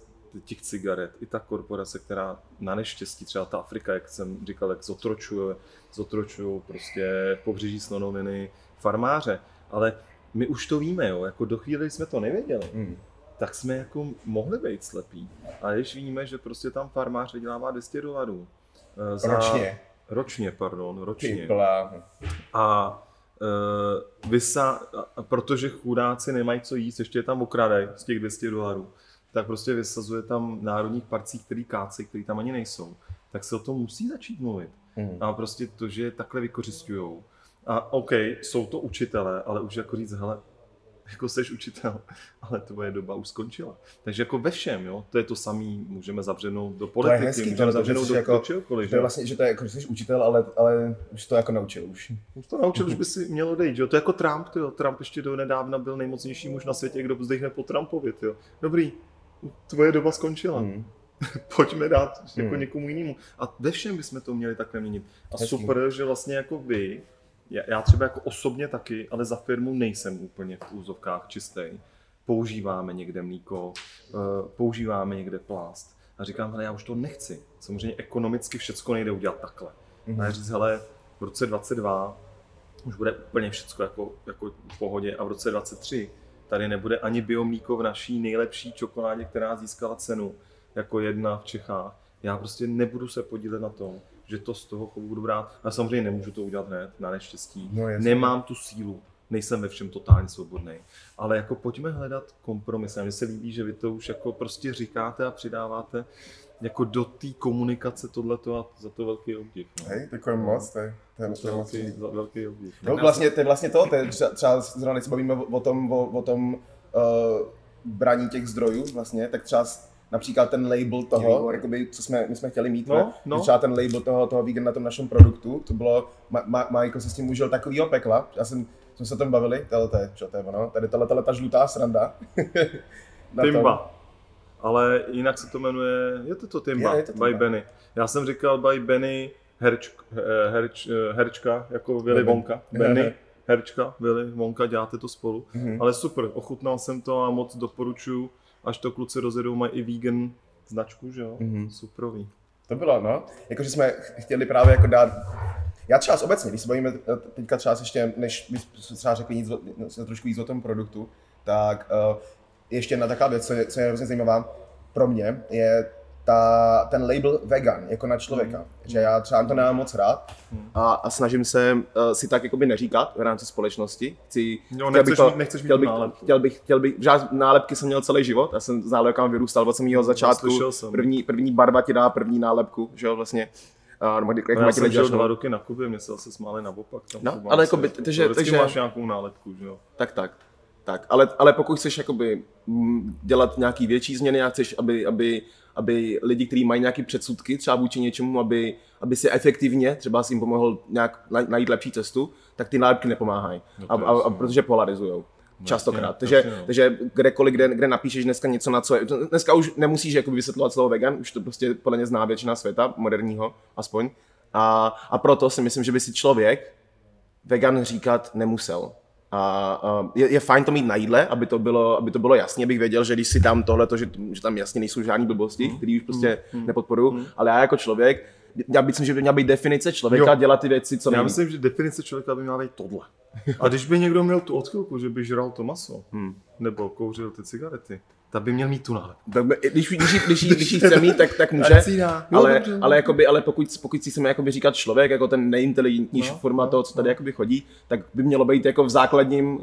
těch cigaret, i ta korporace, která na neštěstí, třeba ta Afrika, jak jsem říkal, jak zotročuje, zotročují prostě pobřeží slonoviny, farmáře, ale my už to víme, jo, jako do chvíli jsme to nevěděli, Hmm. Tak jsme jako mohli být slepí. A když víme, že prostě tam farmář vydělává 200 dolarů. eh, Za, Ročně. Ročně, pardon, ročně. A uh, vysa, a protože chudáci nemají co jíst, ještě je tam okradej z těch 200 dolarů, tak prostě vysazuje tam národních parcích, který káci, který tam ani nejsou. Tak se o tom musí začít mluvit. Hmm. A prostě to, že je takhle vykořišťujou. A OK, jsou to učitelé, ale už jako říct, hele, jako seš učitel, ale tvoje doba už skončila. Takže jako ve všem, jo, to je to samý, můžeme zavřenout do politiky, hezký, můžeme zavřenout do, jako- do čehokoliv. To je vlastně, že to je jako, že jsi učitel, ale, ale už to jako naučil už. Už to naučil, už by si mělo dejít, jo? To je jako Trump, jo. Trump ještě do nedávna byl nejmocnější muž na světě, kdo zdechne po Trumpovi, jo. Dobrý, tvoje doba skončila. Hmm. Pojďme dát jako Hmm. někomu jinému. A ve všem bychom to měli takhle měnit. A Hezký. super, že vlastně jako vy, já, třeba jako osobně taky, ale za firmu nejsem úplně v úzovkách čistý. Používáme někde mlíko, eh, používáme někde plast. A říkám, hele, já už to nechci. Samozřejmě ekonomicky všecko nejde udělat takhle. Mhm. A já říct, hele, v roce 22 už bude úplně všecko jako, jako v pohodě a v roce 23 tady nebude ani biomlíko v naší nejlepší čokoládě, která získala cenu jako jedna v Čechách. Já prostě nebudu se podílet na tom, že to z toho chovu budu brát. A samozřejmě nemůžu to udělat hned, na neštěstí. No. Nemám tu sílu, nejsem ve všem totálně svobodný. Ale jako pojďme hledat kompromis. A mně se líbí, že vy to už jako prostě říkáte a přidáváte. jako do té komunikace tohleto a za to velký obdiv. No. Hej, děkujeme moc, to je, to je, to je moc Velký, za- velký obdiv. No, vlastně, to je vlastně to, to je třeba, třeba zrovna, když se bavíme o, tom, o, o tom uh, braní těch zdrojů vlastně, tak třeba například ten label toho, jakoby, co jsme, my jsme chtěli mít, No, ne? no. Třeba ten label toho, toho vegan na tom našem produktu, to bylo, Ma- Ma- Michael se s tím užil takovýho pekla, já jsem, jsme se o tom bavili, tohle to je, čo to je ono, tady tohle, tohle ta žlutá sranda. Timba. Ale jinak se to jmenuje, je to to Timba, Je, je to Timba. by Benny. Já jsem říkal by Benny herč, eh, herč, eh, herčka, jako Willy. Wonka. Benny, herčka, Willy Wonka, děláte to spolu. Mhm. Ale super, ochutnal jsem to a moc doporučuju, až to kluci rozjedou, mají i vegan značku, že jo? Mhm. Superový. To bylo, no. Jakože jsme chtěli právě jako dát... Já třeba obecně, když se bavíme eh, teďka třeba ještě, než bychom třeba řekli nic, no, trošku víc o tom produktu, tak uh, ještě jedna taková věc, co je, co je hrozně zajímavá pro mě, je ta, ten label vegan, jako na člověka. Že já třeba to nemám moc rád a, a snažím se uh, si tak jakoby neříkat v rámci společnosti. Chci, Jo, chtěl nechceš bych to- mít- nechceš mít chtěl bych, chtěl bych, chtěl bych, žád, nálepky jsem měl celý život, já jsem s nálepkama vyrůstal od samého začátku. slyšel jsem. První, první barva ti dá první nálepku, že jo, vlastně. A, nebo jak No, já jsem žil no. dva roky na Kubě, mě se zase smáli naopak. Tam No, ale jako by- takže- takže- máš nějakou nálepku, že jo. Tak, tak. Tak, ale, ale pokud chceš jakoby mm, dělat nějaký větší změny a chceš, aby, aby, aby lidi, kteří mají nějaké předsudky třeba vůči něčemu, aby, aby si efektivně třeba si jim pomohl nějak naj- najít lepší cestu, tak ty nálepky nepomáhají. No a, a, a, protože polarizujou. Častokrát. jasně, takže, no. takže kdekoliv, kde, kde napíšeš dneska něco na co je, dneska už nemusíš jakoby vysvětlovat slovo vegan, už to prostě podle mě zná většina světa, moderního aspoň. A, a proto si myslím, že by si člověk vegan říkat nemusel. A, a je, je, fajn to mít na jídle, aby to bylo, aby to bylo jasně, abych věděl, že když si tam tohle, že, že tam jasně nejsou žádné blbosti, Mm. které už prostě nepodporuju, ale já jako člověk, já myslím, že by měla být definice člověka, Jo. dělat ty věci, co Já myslím, že definice člověka by měla být tohle. A když by někdo měl tu odchylku, že by žral to maso, Hmm. nebo kouřil ty cigarety, tak by měl mít tu nálepku. Tak by- Když, když, když, když chce mít, tak, tak může, ale, dobře. ale, jakoby, ale pokud, pokud si chceme jakoby říkat člověk, jako ten nejinteligentnější No, forma no, toho, co tady jakoby chodí, tak by mělo být jako v základním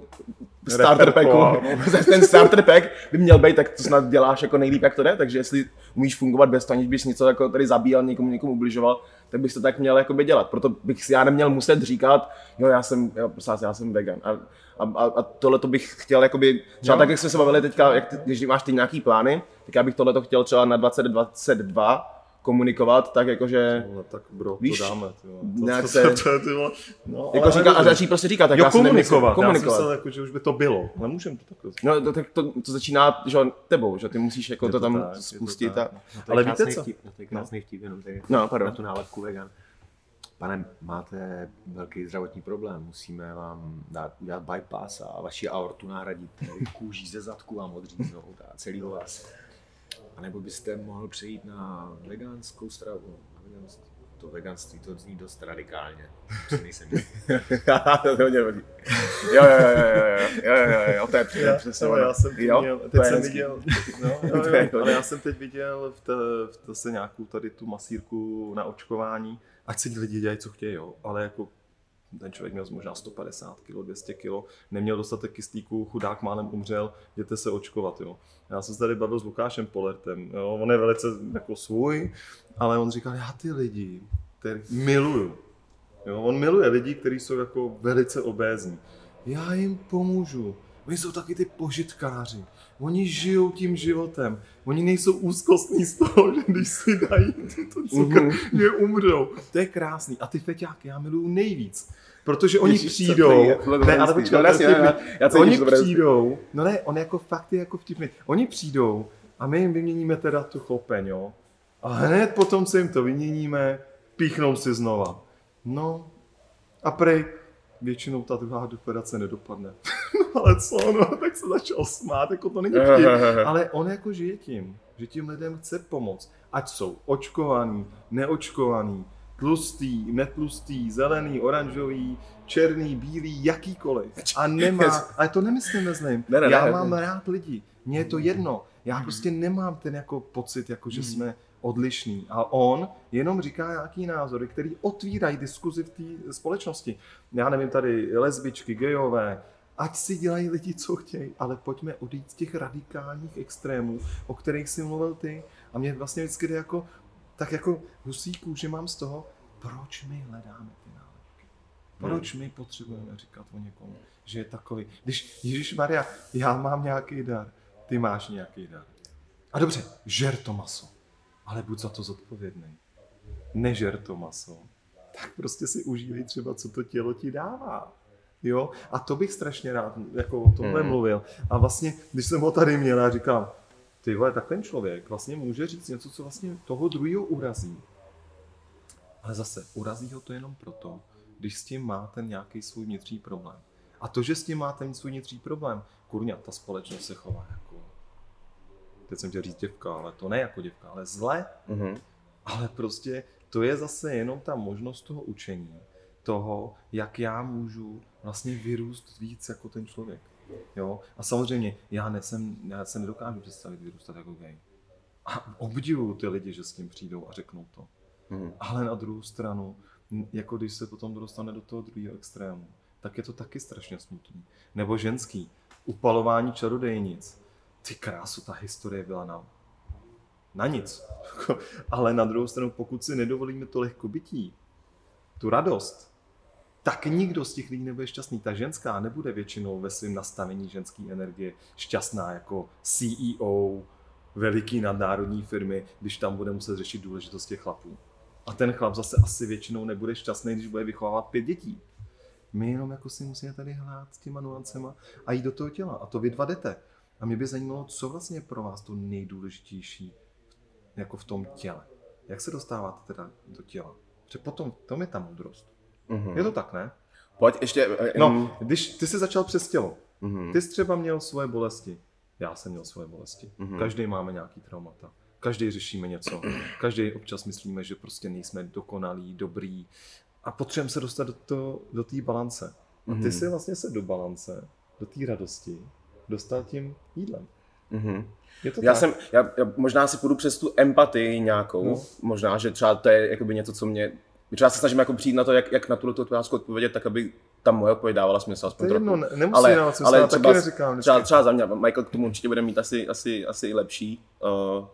starter packu. ten starter pack by měl být, tak to snad děláš jako nejlíp, jak to jde, takže jestli umíš fungovat bez toho, aniž bys něco jako tady zabíjel, někomu někomu ubližoval, tak bys to tak měl jakoby dělat. Proto bych si já neměl muset říkat, jo, já jsem, jo, prosím já jsem vegan. A, a, a, a tohle to bych chtěl, jakoby, třeba Jo. tak, jak jsme se bavili teďka, jak ty, když máš ty nějaký plány, tak já bych tohle to chtěl třeba na 2022 komunikovat, tak jakože, No, tak bro, Víš, to dáme. Ty vole. nějak to, se- to, to, to, no, jako ale říká, a začít prostě říkat, tak Jo, já si nemyslím, komunikovat. Já komunikovat. jsem jako, že už by to bylo. Nemůžeme to takhle. No, to, tak to, to začíná že, jo, tebou, že ty musíš jako Je to, to tam tak, je to spustit. tak. a... No to Ale víte co? Vtip, no to je krásný vtip, jenom tady No, pardon. na tu nálepku vegan. Pane, máte velký zdravotní problém, musíme vám dát, udělat bypass a vaši aortu nahradit kůží ze zadku vám odříznout a celýho vás. A nebo byste mohl přejít na veganskou stravu. Na veganství. To veganství to zní dost radikálně. To nejsem to hodně hodí. Jo, jo, jo, jo, jo, jo, jo, jo, to je přesně, ono. já jsem teď jo, teď jsem hezký. viděl, no, jo, jo, ale já jsem teď viděl v, te, v zase nějakou tady tu masírku na očkování, ať si lidi dělají, co chtějí, jo, ale jako ten člověk měl možná 150 kg, 200 kg, neměl dostatek kyslíku, chudák málem umřel, jděte se očkovat, jo. Já jsem se tady bavil s Lukášem Polertem, jo, on je velice jako svůj, ale on říkal, já ty lidi, který miluju, jo, on miluje lidi, kteří jsou jako velice obézní. Já jim pomůžu. Oni jsou taky ty požitkáři. Oni žijou tím životem. Oni nejsou úzkostní z toho, že když si dají to cukr, Mhm. že umřou. To je krásný. A ty feťáky já miluju nejvíc. Protože oni Ježíš, přijdou, je? Ne, ale počkej, No, jasně, já- oni to hezký. přijdou, no ne, on jako fakt je jako vtipný. Oni přijdou a my jim vyměníme teda tu chlopeň, jo. A hned potom, co jim to vyměníme, píchnou si znova. No, a prej, většinou ta druhá operace nedopadne. no ale co, no, tak se začal smát, jako to není vtip. Ale on jako žije tím, že tím lidem chce pomoct. Ať jsou očkovaný, neočkovaný, tlustý, netlustý, zelený, oranžový, černý, bílý, jakýkoliv. A nemá, ale to nemyslím. Ne, ne, Já ne, mám ne. rád lidi, mně je to jedno. Já prostě nemám ten jako pocit, jako že jsme odlišní. A on jenom říká nějaký názory, který otvírají diskuzi v té společnosti. Já nevím, tady lesbičky, gejové, ať si dělají lidi, co chtějí, ale pojďme odejít z těch radikálních extrémů, o kterých jsi mluvil ty. A mě vlastně vždycky jde jako, tak jako husíků, že mám z toho, proč my hledáme ty nálepky? Proč my potřebujeme říkat o někom, že je takový? Když Ježíš Maria, já mám nějaký dar, ty máš nějaký dar. A dobře, žer to maso, ale buď za to zodpovědný. Nežer to maso, tak prostě si užívej třeba, co to tělo ti dává. Jo? A to bych strašně rád jako o tomhle hmm. mluvil. A vlastně, když jsem ho tady měl, já říkám, ty vole, tak ten člověk vlastně může říct něco, co vlastně toho druhého urazí. Ale zase, urazí ho to jenom proto, když s tím má ten nějaký svůj vnitřní problém. A to, že s tím má ten svůj vnitřní problém, kurňa, ta společnost se chová jako, teď jsem chtěl říct děvka, ale to ne jako děvka, ale zle. Mm-hmm. Ale prostě to je zase jenom ta možnost toho učení, toho, jak já můžu vlastně vyrůst víc jako ten člověk. Jo? A samozřejmě já, nesem, já se nedokážu představit vyrůstat jako gay. A obdivuju ty lidi, že s tím přijdou a řeknou to. Mm. Ale na druhou stranu, jako když se potom dostane do toho druhého extrému, tak je to taky strašně smutný. Nebo ženský, upalování čarodejnic. Ty krásu, ta historie byla na, na nic. Ale na druhou stranu, pokud si nedovolíme to lehkobytí, tu radost, tak nikdo z těch lidí nebude šťastný. Ta ženská nebude většinou ve svém nastavení ženské energie šťastná jako CEO veliký nadnárodní firmy, když tam bude muset řešit důležitost těch chlapů. A ten chlap zase asi většinou nebude šťastný, když bude vychovávat pět dětí. My jenom jako si musíme tady hlát s těma nuancema a jít do toho těla. A to vy dva jdete. A mě by zajímalo, co vlastně je pro vás to nejdůležitější jako v tom těle. Jak se dostáváte teda do těla? Protože potom, to je ta moudrost. Mm-hmm. Je to tak, ne? Pojď ještě... Um... No, když ty jsi začal přes tělo, mm-hmm. ty jsi třeba měl svoje bolesti, já jsem měl svoje bolesti. Mm-hmm. Každý máme nějaký traumata. Každý řešíme něco. Každý občas myslíme, že prostě nejsme dokonalí, dobrý. A potřebujeme se dostat do, to, do té balance. A ty mm-hmm. si vlastně se do balance, do té radosti, dostal tím jídlem. Mm-hmm. Je to já tak? jsem, já, já, možná si půjdu přes tu empatii nějakou, no. možná, že třeba to je jakoby něco, co mě třeba se snažím jako přijít na to, jak, jak na tuto otázku odpovědět, tak aby ta moje odpověď dávala smysl. Aspoň to je jedno, nemusí ale, dávat smysl, ale třeba, taky neříkám. Třeba, třeba za mě, Michael k tomu určitě bude mít asi, asi, asi lepší. Uh,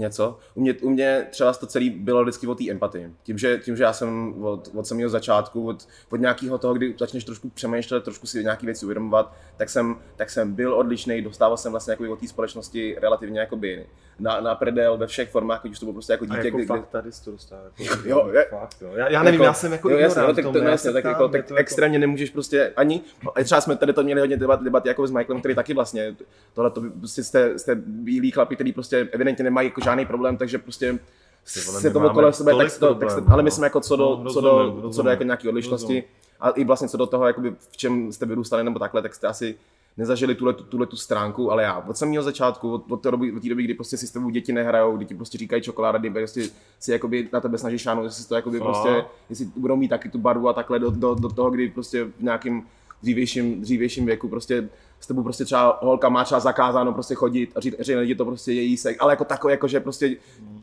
něco. U mě, u mě třeba to celé bylo vždycky o té empatii. Tím že, tím, že já jsem od, od samého začátku, od, od nějakého toho, kdy začneš trošku přemýšlet, trošku si nějaké věci uvědomovat, tak jsem, tak jsem byl odlišný, dostával jsem vlastně jako od té společnosti relativně jakoby na, na predel ve všech formách, když to bylo prostě jako dítě. A jako kdy, fakt tady to dostává. Jako, jo, je, fakt, jo. Já, já nevím, jako, já jsem jako jo, jasně, no, tak, to, jasně, tak, jako, tak jako... extrémně nemůžeš prostě ani, třeba jsme tady to měli hodně debat, debat jako s Michaelem, který taky vlastně, tohle to prostě jste, jste bílí chlapi, který prostě evidentně nemají jako žádný problém, takže prostě se to okolo sebe, tak, to, tak se, ale myslím jako co do, no, co do, rozumím, co do jako nějaké odlišnosti rozumím. a i vlastně co do toho, jakoby v čem jste vyrůstali nebo takhle, tak jste asi nezažili tuhle, tuhle tu stránku, ale já od samého začátku, od, od té doby, od té doby, kdy prostě si s tebou děti nehrajou, kdy ti prostě říkají čokoláda, kdy prostě si jakoby na tebe snaží šánout, jestli to jakoby prostě, jestli budou mít taky tu barvu a takhle do, do, do toho, kdy prostě v nějakým dřívějším, dřívějším věku prostě s tebou prostě třeba holka má třeba zakázáno prostě chodit a říct, že lidi to prostě je jísek, ale jako takové, jako že prostě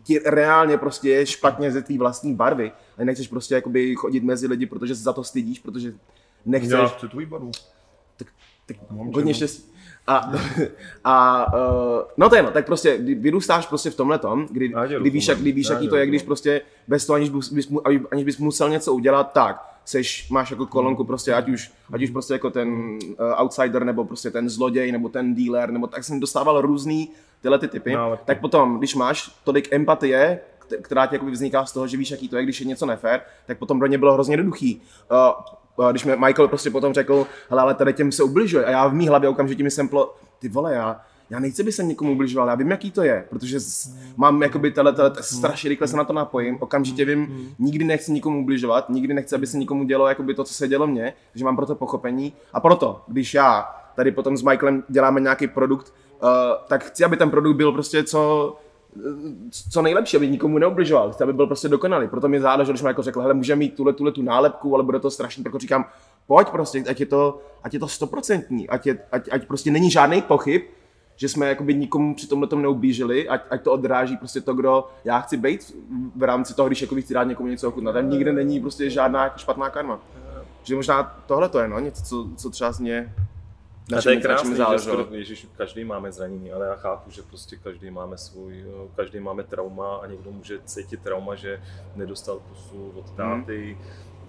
ti reálně prostě je špatně ze tvý vlastní barvy a nechceš prostě jakoby chodit mezi lidi, protože se za to stydíš, protože nechceš. Já chci tvůj barvu. Tak, tak hodně štěstí. A, a uh, no to je no, tak prostě vyrůstáš prostě v tomhle tom, kdy, kdy víš, jak, kdy víš, jaký to je, když prostě bez toho, aniž bys, aniž bys musel něco udělat, tak seš, máš jako kolonku prostě, ať už, ať už prostě jako ten uh, outsider, nebo prostě ten zloděj, nebo ten dealer, nebo tak jsem dostával různý tyhle ty typy, no, tak potom, když máš tolik empatie, která ti vzniká z toho, že víš, jaký to je, když je něco nefér, tak potom pro ně bylo hrozně jednoduchý. Uh, když mi Michael prostě potom řekl, hele, ale tady těm se ubližuje a já v mý hlavě okamžitě mi semplo, ty vole, já, já nechci, by se někomu ubližoval, já vím, jaký to je, protože mám jakoby tele, tele, strašně rychle se na to napojím, okamžitě vím, nikdy nechci nikomu ubližovat, nikdy nechci, aby se nikomu dělo jakoby to, co se dělo mně, že mám proto pochopení a proto, když já tady potom s Michaelem děláme nějaký produkt, uh, tak chci, aby ten produkt byl prostě co, co nejlepší, aby nikomu neubližoval, chci, aby byl prostě dokonalý. Proto mi záleží, když mi jako řekl, hele, může mít tuhle, tuhle tu nálepku, ale bude to strašný, tak říkám, pojď prostě, ať je to, ať je to stoprocentní, ať, je, ať, ať prostě není žádný pochyb, že jsme jakoby nikomu při tomhle tom neubížili, ať, ať to odráží prostě to, kdo já chci být v rámci toho, když jakoby chci dát někomu něco ochutnat. Tam nikde není prostě žádná jako špatná karma. že možná tohle to je no, něco, co, co třeba z mě na to je krásný, že skoro, ježiš, každý máme zranění, ale já chápu, že prostě každý máme svůj, každý máme trauma a někdo může cítit trauma, že nedostal pusu od táty,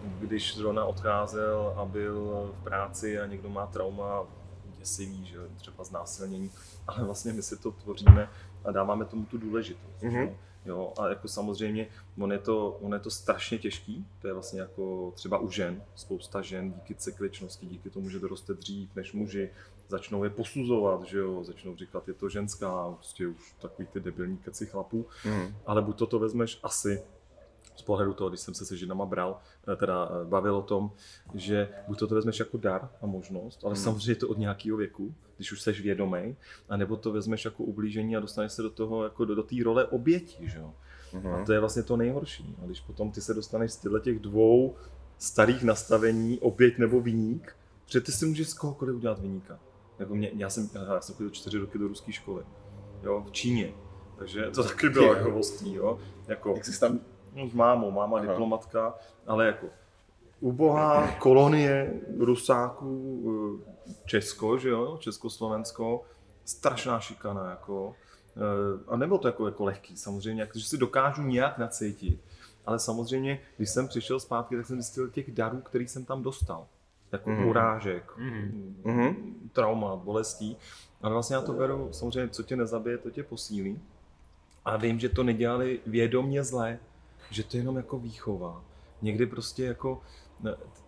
hmm. když zrovna odcházel a byl v práci a někdo má trauma děsivý, že třeba znásilnění, ale vlastně my si to tvoříme a dáváme tomu tu důležitost. Mm-hmm. Jo, a jako samozřejmě, on je, to, on je to strašně těžký, to je vlastně jako třeba u žen, spousta žen díky cykličnosti, díky tomu, že doroste dřív než muži, začnou je posuzovat, že jo, začnou říkat, je to ženská, prostě už takový ty debilní keci chlapů, mm. ale buď to, to vezmeš asi z pohledu toho, když jsem se se ženama bral, eh, teda eh, bavil o tom, že buď to, to vezmeš jako dar a možnost, ale hmm. samozřejmě je to od nějakého věku, když už seš vědomý, anebo to vezmeš jako ublížení a dostaneš se do toho, jako do, do té role oběti, že jo. Hmm. A to je vlastně to nejhorší. A když potom ty se dostaneš z těchto těch dvou starých nastavení, oběť nebo viník, protože ty si můžeš z kohokoliv udělat viníka. Jako mě, já jsem, já jsem chodil čtyři roky do ruské školy, jo, v Číně. Takže to taky bylo jako ostrý, jo. Jako, Jak jsi tam No, s mámou, máma Aha. diplomatka, ale jako ubohá kolonie Rusáků, eh, Česko, že jo, Československo, strašná šikana, jako. Eh, a nebylo to jako, jako lehký, samozřejmě, že si dokážu nějak nacítit. Ale samozřejmě, když jsem přišel zpátky, tak jsem zjistil těch darů, který jsem tam dostal. Jako mm. urážek, mm. trauma, bolestí. Ale vlastně já to beru, samozřejmě, co tě nezabije, to tě posílí. A vím, že to nedělali vědomě zlé, že to je jenom jako výchova. Někdy prostě jako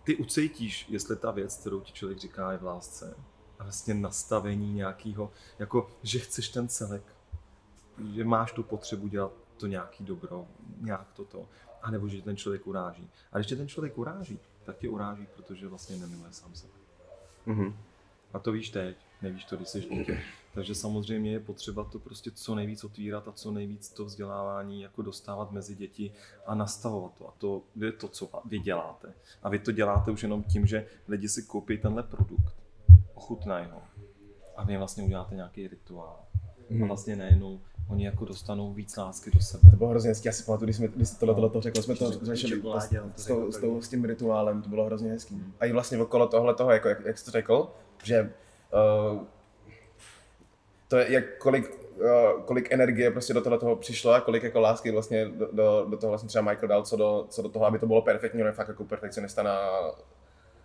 ty ucítíš, jestli ta věc, kterou ti člověk říká, je v lásce. A vlastně nastavení nějakého, jako že chceš ten celek, že máš tu potřebu dělat to nějaký dobro, nějak toto, a nebo že ten člověk uráží. A když tě ten člověk uráží, tak tě uráží, protože vlastně nemiluje sám sebe. Mm-hmm. A to víš teď, nevíš to, když jsi dítě. Takže samozřejmě je potřeba to prostě co nejvíc otvírat a co nejvíc to vzdělávání jako dostávat mezi děti a nastavovat to. A to je to, co vy děláte. A vy to děláte už jenom tím, že lidi si koupí tenhle produkt, ochutnají ho a vy vlastně uděláte nějaký rituál. Hmm. A mhm. vlastně nejenom oni jako dostanou víc lásky do sebe. To bylo hrozně hezký, já si pamatuju, když jsme když tohle, tohle to řekl, jsme to řešili s, s, s, s, tím rituálem, to bylo hrozně hezký. Hmm. A i vlastně okolo tohle toho, jako, jak, jak jsi to řekl, že uh, to je, jak kolik, uh, kolik energie prostě do toho přišlo a kolik jako lásky vlastně do, do, do toho vlastně třeba Michael dal, co do, co do toho, aby to bylo perfektní, on je fakt jako perfekcionista na,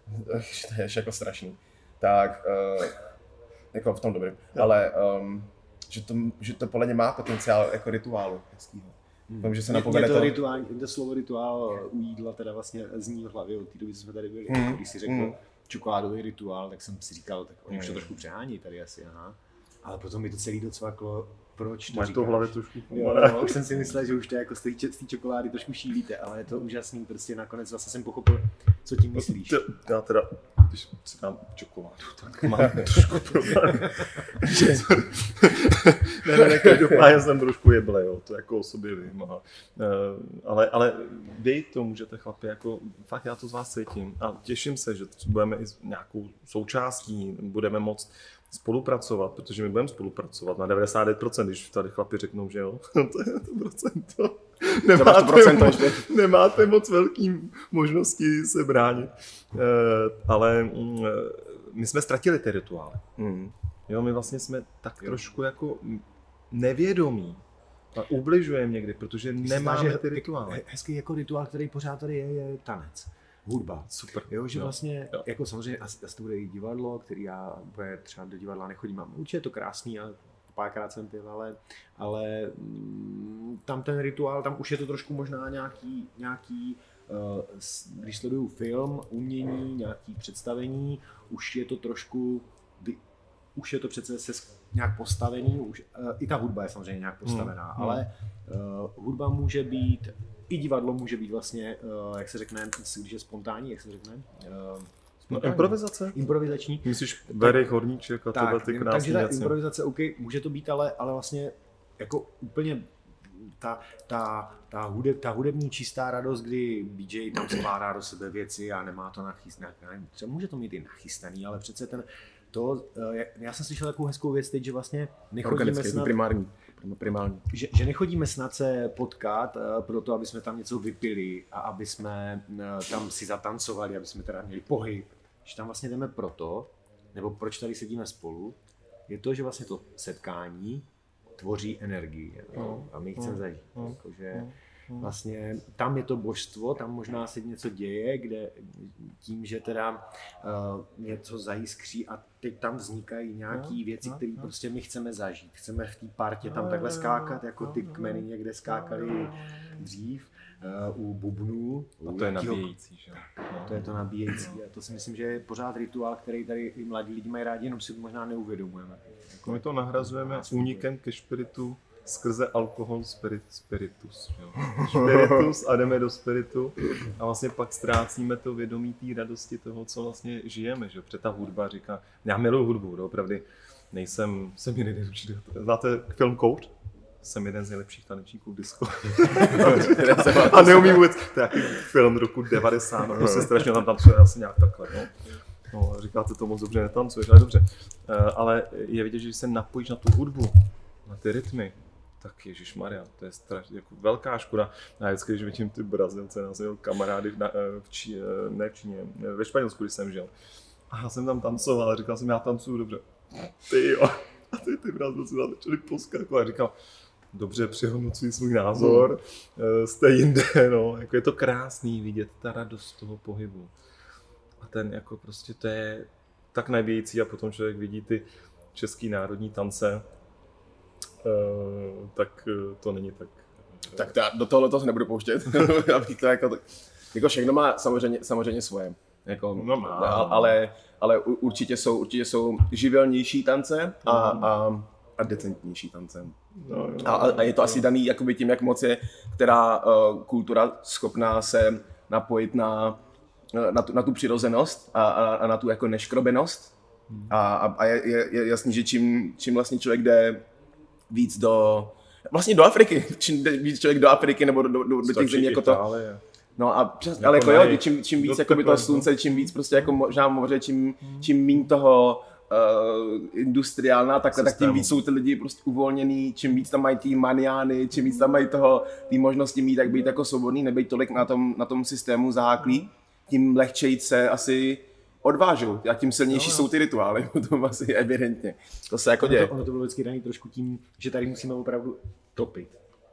to je jako strašný. Tak, uh, jako v tom dobrým, ale um, že, to, že to podle mě má potenciál jako rituálu hezkýho. Hmm. Tom, že se napovede to, to... Rituál, to slovo rituál u jídla teda vlastně zní v hlavě od té doby, co jsme tady byli. Hmm. Když si řekl hmm. Čokoládový rituál, tak jsem si říkal, tak oni hmm. už to trošku přehání tady asi, aha ale potom mi to celý docvaklo, proč to Máš to v hlavě trošku jo, no, už jsem si myslel, že už to jako z té čokolády trošku šílíte, ale je to úžasný, prostě nakonec zase jsem pochopil, co tím myslíš. Já teda, když si dám čokoládu, tak mám trošku problém. ne, ne, ne, každopádně jsem trošku jeble, jo, to jako o sobě vím. A, eh, ale, ale vy to můžete, chlapi, jako fakt já to z vás cítím a těším se, že budeme i nějakou součástí, budeme moct spolupracovat, protože my budeme spolupracovat na 99%, když tady chlapi řeknou, že jo, to je to procento. Nemáte, to procento moc, nemáte moc velký možnosti se bránit, uh, ale mm, my jsme ztratili ty rituály. Mm. Jo, my vlastně jsme tak jo. trošku jako nevědomí a ubližujeme někdy, protože nemáme ty rituály. Hezký jako rituál, který pořád tady je, je tanec hudba. Super. Jo, že jo. vlastně, jo. jako samozřejmě asi, asi to bude i divadlo, který já bude třeba do divadla nechodím, mám určitě je to krásný, ale párkrát jsem pil, ale, ale mm, tam ten rituál, tam už je to trošku možná nějaký, nějaký uh, když sleduju film, umění, nějaký představení, už je to trošku, už je to přece se nějak postavený, už, uh, i ta hudba je samozřejmě nějak postavená, hmm. ale uh, hudba může být i divadlo může být vlastně, uh, jak se řekne, když je spontánní, jak se řekne, uh, No, improvizace? Improvizační. Myslíš Verej Horníček a tak, tyhle ty krásné Takže ta improvizace, OK, může to být, ale, ale vlastně jako úplně ta, ta, ta, hudeb, ta hudební čistá radost, kdy DJ tam skládá do sebe věci a nemá to nachystané, třeba může to mít i nachystaný, ale přece ten, to, eh, já jsem slyšel takovou hezkou věc teď, že vlastně nechodíme snad, primární. Primární. že, že nechodíme snad se potkat eh, proto, aby jsme tam něco vypili a aby jsme eh, tam si zatancovali, aby jsme teda měli pohyb. Že tam vlastně jdeme proto, nebo proč tady sedíme spolu, je to, že vlastně to setkání tvoří energii. No, a my ji chceme zažít. Jakože vlastně tam je to božstvo, tam možná se něco děje, kde tím, že teda uh, něco zajiskří a teď tam vznikají nějaké věci, které prostě my chceme zažít. Chceme v té partě tam takhle skákat, jako ty kmeny někde skákali dřív uh, u bubnů. A u to je nabíjející, že? jo? to je to nabíjející a to si myslím, že je pořád rituál, který tady i mladí lidi mají rádi, jenom si možná neuvědomujeme. Jako, My to nahrazujeme únikem ke špiritu skrze alkohol spirit, spiritus. Jo. Spiritus a jdeme do spiritu a vlastně pak ztrácíme to vědomí té radosti toho, co vlastně žijeme. Že? Protože ta hudba říká, já miluju hudbu, opravdu nejsem, jsem jiný nejlepší. Znáte film Kouř? Jsem jeden z nejlepších tanečníků v disco. a neumím vůbec, to je jaký film roku 90, no, to se strašně tam tancuje asi nějak takhle. No. No, říkáte to moc dobře, netancuješ, ale dobře. Uh, ale je vidět, že když se napojíš na tu hudbu, na ty rytmy, tak Ježíš Maria, to je strašně jako velká škoda. A vždycky, když vidím ty Brazilce, já jsem měl kamarády v, na, eh, v Čí, eh, ne v Číně, eh, ve Španělsku, když jsem žil. A já jsem tam tancoval a říkal jsem, já tancuju dobře. Ty jo. A ty, ty Brazilci začali poskakovat. A říkal, dobře, přehodnocuji svůj názor, hmm. jste jinde, no. Jako je to krásný vidět, ta radost toho pohybu. A ten jako prostě to je tak nabíjející a potom člověk vidí ty český národní tance, tak eh, to není tak. Tak to já do tohle to se nebudu pouštět. To jako, jako všechno má samozřejmě, samozřejmě svoje. Jako, No má. ale, ale určitě jsou, určitě jsou živelnější tance a, a, a decentnější tance. No, jo. A, a je to asi daný jakoby tím, jak moc je která uh, kultura schopná se napojit na, eh, na, tu, na tu přirozenost a, a, a na tu jako neškrobenost. A, a, a je, je, je jasný, že čím, čím vlastně člověk jde víc do, vlastně do Afriky, čím víc člověk do Afriky nebo do, do, do, těch zemí jako to, Itálie. No a přes, Jako ale jako jo, čím, čím víc jakoby tepla, toho slunce, čím víc prostě jako možná moře, čím, čím méně toho uh, industriálna, tak, tak tím Systému. víc jsou ty lidi prostě uvolněný, čím víc tam mají ty maniány, čím víc tam mají toho, ty možnosti mít, tak být jako svobodný, nebejt tolik na tom, na tom systému záklí, tím lehčejit se asi odvážou a tím silnější jsou ty rituály, to asi evidentně. To se jako ono, děje. to, ono to bylo vždycky daný trošku tím, že tady musíme opravdu topit.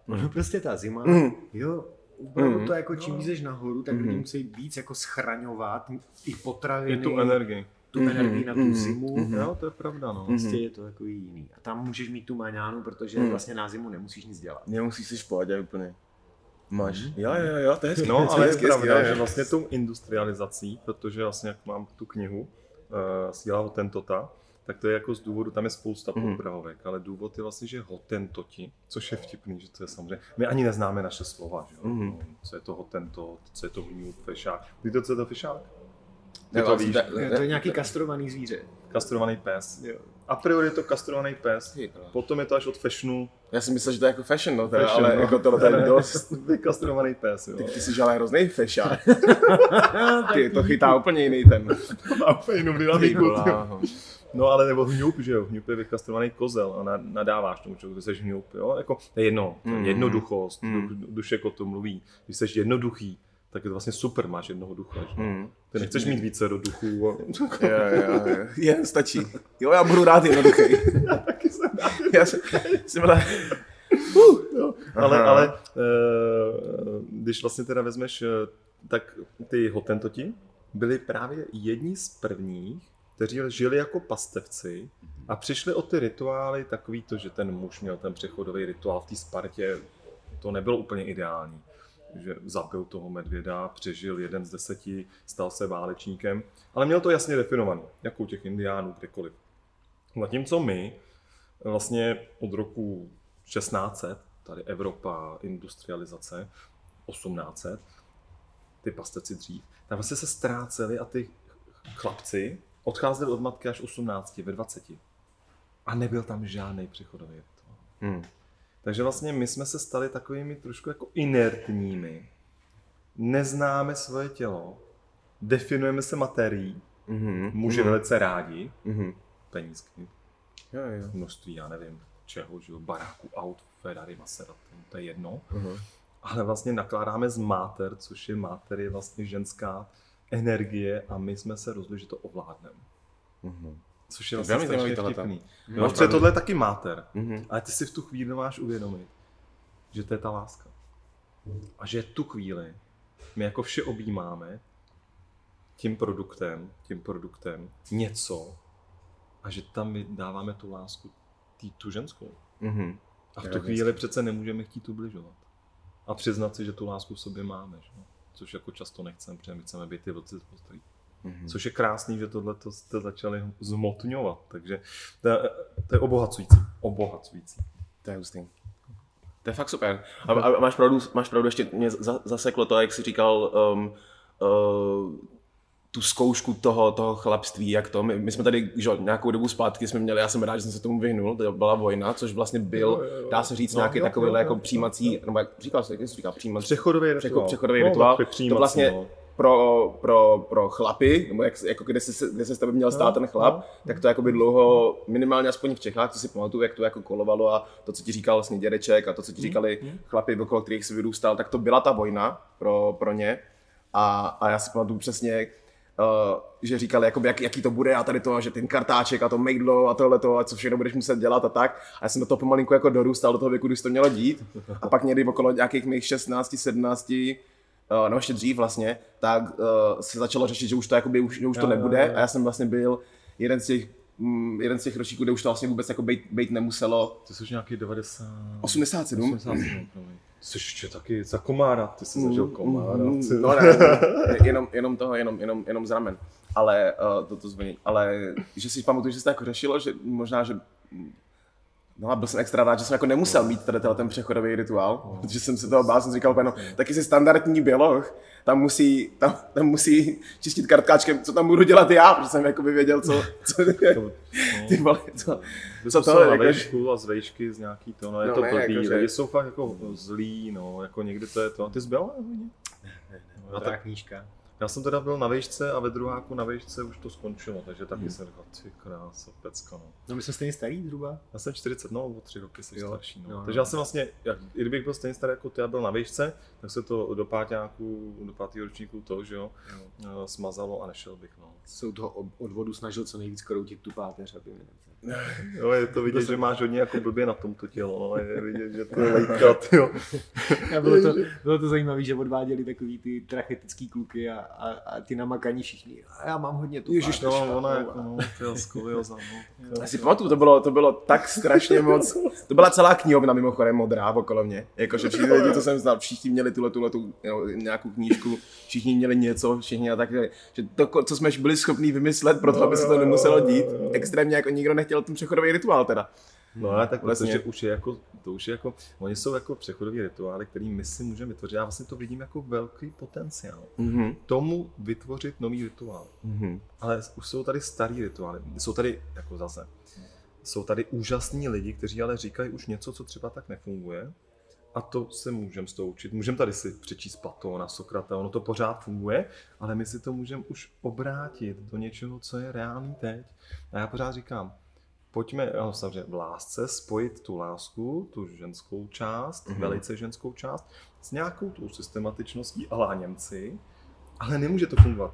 Ono prostě ta zima, Mm. jo, opravdu to jako čím víc jdeš nahoru, tak lidi musí víc jako schraňovat i Je potraviny, tu energii. tu energii na tu zimu. Jo, to je pravda, no. Prostě je to jako jiný. A tam můžeš mít tu maňánu, protože vlastně na zimu nemusíš nic dělat. Nemusíš si v pohodě úplně. Máš. Jo, jo, jo, to je hezky. No, to ale je hezky, hezky, pravda, jo, že vlastně tou industrializací, protože vlastně jak mám tu knihu uh, Síla hotentota, tak to je jako z důvodu, tam je spousta Mhm. podprahovek, ale důvod je vlastně, že hotentoti, což je vtipný, že to je samozřejmě, my ani neznáme naše slova, že jo? Mhm. Co je to hotentot, co je to hňůb, fešák. Víte, co je to fešák? Ty Ne, to vlastně víš, To je nějaký kastrovaný zvíře. kastrovaný pes. Jo. A priori je to kastrovaný pes, potom je to až od fashionu, Já si myslel, že to je jako fashion, no, teda, Fashion, ale no. jako tohle to je dost. Vykastrovaný pes, jo. Ty, ty jsi ale hrozný fešák. Ty, to chytá úplně jiný ten. Má úplně jinou dynamiku. No ale nebo hňup, že jo, hňup je vykastrovaný kozel a na- nadáváš tomu člověku, že jsi hňup, jo, jako to je jedno, Mm. jednoduchost, Mm. du, dušek o tom mluví, když jsi jednoduchý, tak je to vlastně super, máš jednoho ducha, že? Hmm. Ty nechceš mít více do duchů, a... Jo, jo, jo. Jen stačí. Jo, já budu rád jednoduchý. taky jsem Já jsem, jsem ale... jo. ale, Aha. ale e, když vlastně teda vezmeš, eh, tak ty hotentoti byli právě jedni z prvních, kteří žili jako pastevci a přišli o ty rituály takový to, že ten muž měl ten přechodový rituál v té Spartě, to nebylo úplně ideální že zabil toho medvěda, přežil jeden z deseti, stal se válečníkem, ale měl to jasně definovaný, jako u těch indiánů, kdekoliv. Zatímco my vlastně od roku 1600, tady Evropa, industrializace, 1800, ty pasteci dřív, tam vlastně se ztráceli a ty chlapci odcházeli od matky až 18, ve 20. A nebyl tam žádný přechodový. Hmm. Takže vlastně my jsme se stali takovými trošku jako inertními. Neznáme svoje tělo, definujeme se materií, Mhm. muži Mhm. velice rádi, Mhm. penízky, Jo, jo. množství, já nevím, čeho, že baráku, aut, Ferrari, Maserati, to je jedno. Mhm. Ale vlastně nakládáme z máter, což je máter, je vlastně ženská energie a my jsme se rozhodli, že to ovládneme. Mhm. Což je vlastně strašně vtipný. No, protože tohle je taky máter. Mhm. Ale ty si v tu chvíli máš uvědomit, že to je ta láska. A že tu chvíli my jako vše objímáme tím produktem, tím produktem něco a že tam my dáváme tu lásku tý, tu ženskou. Mhm. A v tu chvíli přece nemůžeme chtít ubližovat. A přiznat si, že tu lásku v sobě máme. Že? Což jako často nechceme, protože my chceme být ty vlci z postelí. Mhm. Což je krásný, že tohle jste začali zmotňovat. Takže to je, to je obohacující. Obohacující. To je hustý. To je fakt super. A, a máš, pravdu, máš pravdu, ještě mě za- zaseklo to, jak jsi říkal, um, uh, tu zkoušku toho, toho chlapství, jak to. My, my jsme tady že, jo, nějakou dobu zpátky jsme měli, já jsem rád, že jsem se tomu vyhnul, to byla vojna, což vlastně byl, Jo, jo, jo. dá se říct, No, nějaký jo, takový jo, jako jo, přijímací, nebo jak říkal jsi, jak jsi říkal, přijímací, Přechodový přecho- rituál. přechodový No, rituál. takový To vlastně no. Pro, pro, pro chlapy, nebo jak, jako kde se, kde se s tebe měl stát No, ten chlap, no. tak to jakoby dlouho, minimálně aspoň v Čechách, co si pamatuju, jak to jako kolovalo a to, co ti říkal vlastně dědeček a to, co ti říkali chlapi, okolo kterých jsi vyrůstal, tak to byla ta vojna pro, pro ně. A, a já si pamatuju přesně, Uh, že říkali, jakoby, jak, jaký to bude a tady to, a že ten kartáček a to mejdlo a tohleto a co všechno budeš muset dělat a tak. A já jsem do toho pomalinku jako dorůstal do toho věku, když to mělo dít. A pak někdy okolo nějakých mých 16, 17, uh, no ještě dřív vlastně, tak uh, se začalo řešit, že už to, jakoby, už, že už to Jo, jo, nebude. jo. A já jsem vlastně byl jeden z těch, mm, jeden z těch ročníků, kde už to vlastně vůbec jako být, být nemuselo. Ty jsi nějaký 90... 87? 87, promiň. Jsi ještě taky za komára, ty jsi zažil komára. Mm, ty- No ne, jenom, jenom toho, jenom, jenom, jenom z ramen. Ale uh, to, to zvoní. Ale že si pamatuju, že se to jako řešilo, že možná, že No a byl jsem extra rád, že jsem jako nemusel mít tady ten přechodový rituál, protože jsem se toho bál, jsem si říkal, no, taky si standardní běloch, tam musí, tam, tam musí čistit kartkáčkem, co tam budu dělat já, protože jsem jako věděl, co, co To- ty vole, co, Byl co jsem to na jako, vejšku a z vejšky z nějaký to, no je No to ne, blbý, jakože- lidi jsou fakt jako zlí, no, jako někdy to je to. Ty jsi byl na vojně? No, ta knížka. Já jsem teda byl na vejšce a ve druháku na vejšce už to skončilo, takže taky jsem říkal, ty krása, pecka, no. No my jsme stejně starý zhruba. Já jsem 40, no, o tři roky jsem Jo, starší, no. jo, Takže jo. já jsem vlastně, jak, i kdybych byl stejně starý jako ty a byl na výšce, tak se to do páťáku, do pátého ročníku to, že jo, eh, smazalo a nešel bych, no. Se u toho odvodu snažil co nejvíc kroutit tu páteř, aby mi Jo, je to vidět, že máš hodně jako blbě na tom to tělo, no, je vidět, že to je lejtkat, jo. A bylo to, bylo to zajímavé, že odváděli takový ty trachetický kluky a, a, a ty namakaní všichni. A já mám hodně tu Ježiš, páteř. no, ona jako, no, ty skolioza, no. Já si pamatuju, to bylo, to bylo tak strašně moc. To byla celá knihovna mimochodem modrá okolo mě. Jakože všichni lidi, co jsem znal, všichni měli tuhle, tuhle tu, jo, nějakou knížku, všichni měli něco, všichni a tak, že to, co jsme byli schopni vymyslet pro to, aby se to nemuselo dít, extrémně jako nikdo nechtěl ten přechodový rituál teda. No ale tak Vlastně- protože už je jako, to už je jako, oni jsou jako přechodový rituály, který my si můžeme vytvořit. Já vlastně to vidím jako velký potenciál. Mhm. Tomu vytvořit nový rituál. Mhm. Ale už jsou tady starý rituály. Jsou tady, jako zase, jsou tady úžasní lidi, kteří ale říkají už něco, co třeba tak nefunguje. A to se můžeme z toho učit. Můžeme tady si přečíst Platona, Sokrata, ono to pořád funguje, ale my si to můžeme už obrátit do něčeho, co je reálný teď. A já pořád říkám, pojďme, ano, samozřejmě v lásce, spojit tu lásku, tu ženskou část, Mhm. mm-hmm. velice ženskou část, s nějakou tou systematičností a lá Němci, ale nemůže to fungovat.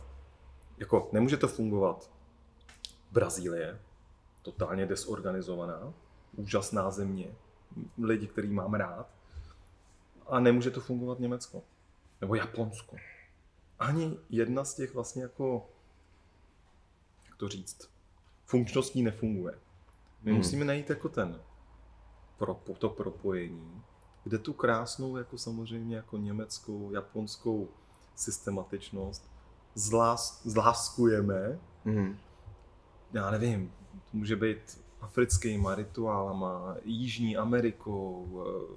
Jako, nemůže to fungovat Brazílie, totálně desorganizovaná, úžasná země, lidi, který mám rád, a nemůže to fungovat Německo. Nebo Japonsko. Ani jedna z těch vlastně jako, jak to říct, funkčností nefunguje. My Hmm. musíme najít jako ten, pro, to propojení, kde tu krásnou, jako samozřejmě jako německou, japonskou systematičnost zlás, zláskujeme, Mhm. já nevím, to může být africkýma rituálama, Jižní Amerikou,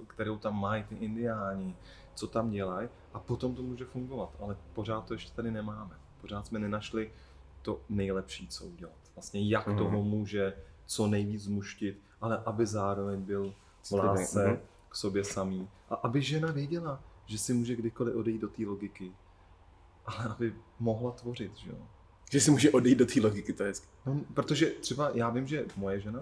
eh, kterou tam mají ty indiáni, co tam dělají a potom to může fungovat, ale pořád to ještě tady nemáme. Pořád jsme nenašli to nejlepší, co udělat. Vlastně jak Mhm. toho může co nejvíc zmuštit, ale aby zároveň byl v lásce mhm. k sobě samý. A aby žena věděla, že si může kdykoliv odejít do té logiky, ale aby mohla tvořit, že jo. Že si může odejít do té logiky, to je hezky. No, protože třeba já vím, že moje žena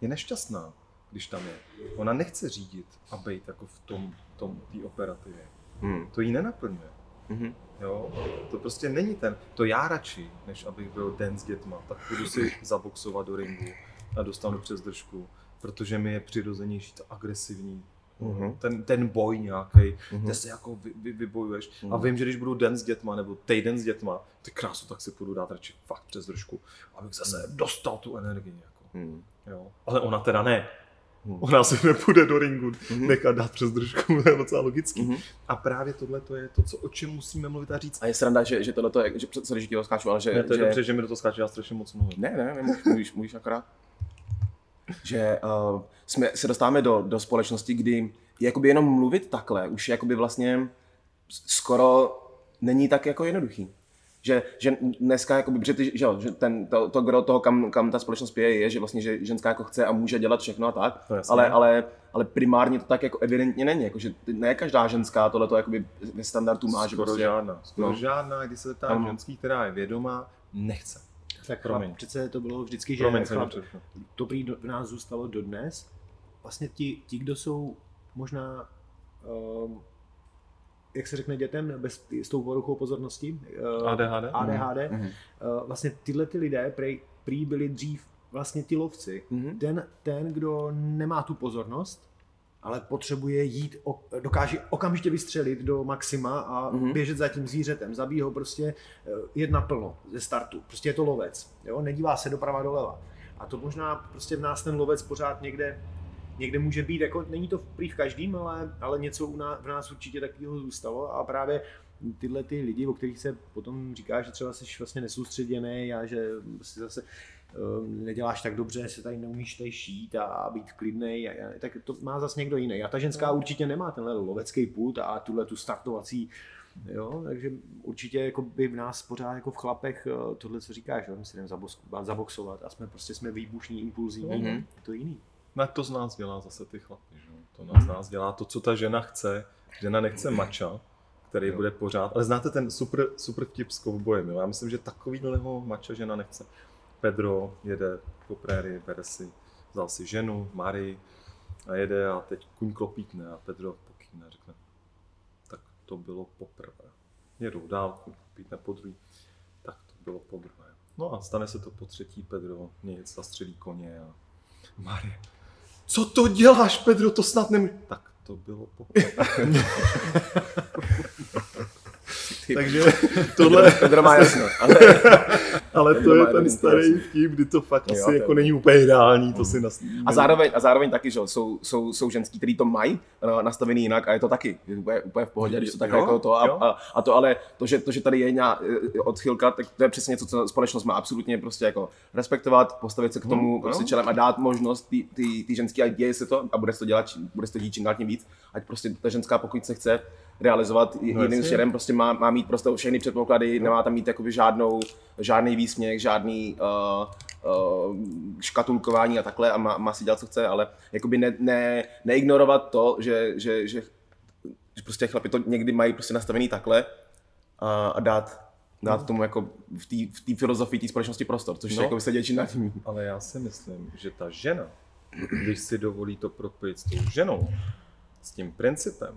je nešťastná, když tam je. Ona nechce řídit a být jako v tom, tom té operativě. Hmm. To jí nenaplňuje. Mhm. Jo? To prostě není ten. To já radši, než abych byl den s dětma, tak budu si zaboxovat do ringu dostanu přes držku, protože mi je přirozenější to agresivní. Mhm. Ten, ten boj nějaký, Mhm. kde se jako vy, vy, vybojuješ. A Mhm. vím, že když budu den s dětma nebo týden s dětma, ty krásu, tak si půjdu dát radši fakt přes držku, abych zase dostal tu energii. Jako. Hmm. Jo. Ale ona teda ne. Mhm. Ona si nepůjde do ringu Mhm. nechat dát přes držku, to je docela logický. Mhm. A právě tohle to je to, co, o čem musíme mluvit a říct. A je sranda, že, že tohle je, že, sorry, že ti ho skáču, ale že, Ne, to je že dobře, že mi do toho skáče, já strašně moc mluvím. Ne, ne, ne můžeš, můžeš, můžeš akorát. Že uh, jsme, se dostáváme do, do společnosti, kdy jakoby jenom mluvit takhle už jakoby vlastně skoro není tak jako jednoduchý. Že, že dneska, jakoby, protože ty, že, že ten, to, to gro toho, kam, kam ta společnost pije, je, že vlastně, že ženská jako chce a může dělat všechno a tak, To jasně. ale, ale, ale primárně to tak jako evidentně není, jako, že ne každá ženská tohle to jakoby ve standardu má, že skoro prostě, žádná. Skoro no. žádná, když se Ano. ženský, která je vědomá, nechce. Tak Promiň. přece to bylo vždycky, že Promiň, chlap, to prý do- v nás zůstalo dodnes. Vlastně ti, ti kdo jsou možná, um, jak se řekne dětem, bez, s tou poruchou pozornosti, uh, ADHD? ADHD, Mhm. uh, vlastně tyhle ty lidé prý, prý byli dřív vlastně ti lovci. Mhm. Ten, ten, kdo nemá tu pozornost, ale potřebuje jít, dokáže okamžitě vystřelit do maxima a Mhm. běžet za tím zvířetem. Zabíjí ho prostě eh, jet naplno ze startu. Prostě je to lovec. Jo? Nedívá se doprava doleva. A to možná prostě v nás ten lovec pořád někde, někde může být, jako není to prý v každým, ale, ale něco u nás, v nás určitě takového zůstalo a právě tyhle ty lidi, o kterých se potom říká, že třeba jsi vlastně nesoustředěný a že si zase neděláš tak dobře, se tady neumíš tady šít a, být a, tak to má zase někdo jiný. A ta ženská určitě nemá tenhle lovecký pult a tuhle tu startovací Jo, takže určitě jako by v nás pořád jako v chlapech eh, tohle, co říkáš, jo, my si jdeme zaboxovat a jsme prostě jsme výbušní, impulzivní, Mhm. je to jiný. No, to z nás dělá zase ty chlapy, že? jo? To nás, z nás dělá to, co ta žena chce. Žena nechce mača, který Jo. bude pořád. Ale znáte ten super, super vtip s kovbojem, jo? Já myslím, že takovýhleho mača žena nechce. Pedro jede po prérii, bere si, vzal si ženu, Mary a jede a teď kuň klopítne a Pedro pokýne a řekne, tak to bylo poprvé. Jedou dál, kuň klopítne po druhý, tak to bylo podruhé. No a stane se to po třetí, Pedro nic, zastřelí koně a Marie, co to děláš, Pedro, to snad nemůže... Tak to bylo poprvé. Takže tohle, Pedro má jasno, ale to je ten starý vtip, kdy to fakt Jo, asi jako není úplně ideální, to si nas... A zároveň, a zároveň taky, že jsou, jsou, jsou ženský, který to mají uh, nastavený jinak a je to taky je úplně, úplně v pohodě, když to tak jako to a, a, a, to ale to že, to, že tady je nějaká eh, odchylka, tak to je přesně něco, co společnost má absolutně prostě jako respektovat, postavit se k tomu Hmm, prostě čelem a dát možnost ty ženský a děje se to a bude se to dělat, bude se to dít čím dál tím víc, ať prostě ta ženská, pokud se chce realizovat no, jiným jasně. směrem, prostě má, má mít prostě všechny předpoklady, nemá tam mít jakoby žádnou, žádný výsměch, žádný uh, uh, škatulkování a takhle a má, má si dělat, co chce, ale jakoby ne, ne, neignorovat to, že, že, že, že prostě chlapi to někdy mají prostě nastavený takhle a, a dát, dát tomu jako v té v té filozofii té společnosti prostor, což No. no. jako se děje čím dál tím. Ale já si myslím, že ta žena, když si dovolí to propojit s tou ženou, s tím principem,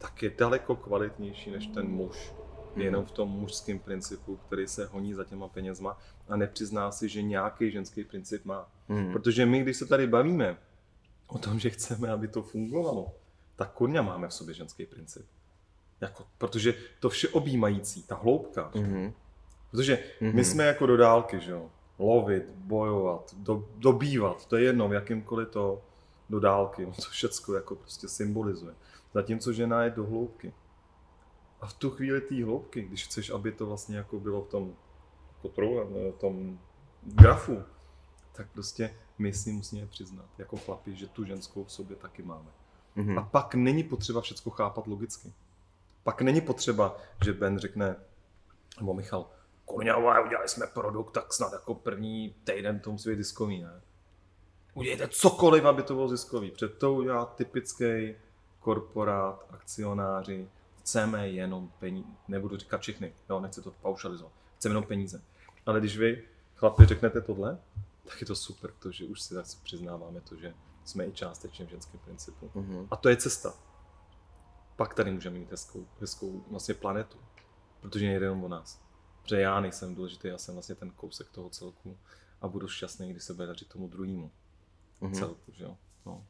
tak je daleko kvalitnější než ten muž. Jenom v tom mužském principu, který se honí za těma penězma a nepřizná si, že nějaký ženský princip má. Hmm. Protože my, když se tady bavíme o tom, že chceme, aby to fungovalo, tak kurňa máme v sobě ženský princip. Jako, protože to vše objímající, ta hloubka, Mhm. Protože Mhm. my jsme jako do dálky, že jo? Lovit, bojovat, do, dobývat, to je jedno, v jakýmkoliv to do dálky, no to všecko jako prostě symbolizuje. Zatímco žena je do hloubky. A v tu chvíli té hloubky, když chceš, aby to vlastně jako bylo v tom, trou, v tom grafu, tak prostě my si musíme přiznat jako chlapi, že tu ženskou v sobě taky máme. Mhm. A pak není potřeba všechno chápat logicky. Pak není potřeba, že Ben řekne, nebo Michal, vole, udělali jsme produkt, tak snad jako první týden to musí být ziskový, ne? Udělejte cokoliv, aby to bylo ziskový. Před to udělá typický korporát, akcionáři, chceme jenom peníze, nebudu říkat všechny, jo, nechci to paušalizovat, chceme jenom peníze. Ale když vy, chlapi, řeknete tohle, tak je to super, protože už si zase přiznáváme to, že jsme i částečně v ženském principu. Mhm. A to je cesta. Pak tady můžeme mít hezkou, hezkou vlastně planetu, protože nejde jenom o nás. Protože já nejsem důležitý, já jsem vlastně ten kousek toho celku a budu šťastný, když se bude dařit tomu druhému Mhm. celku, že jo. No.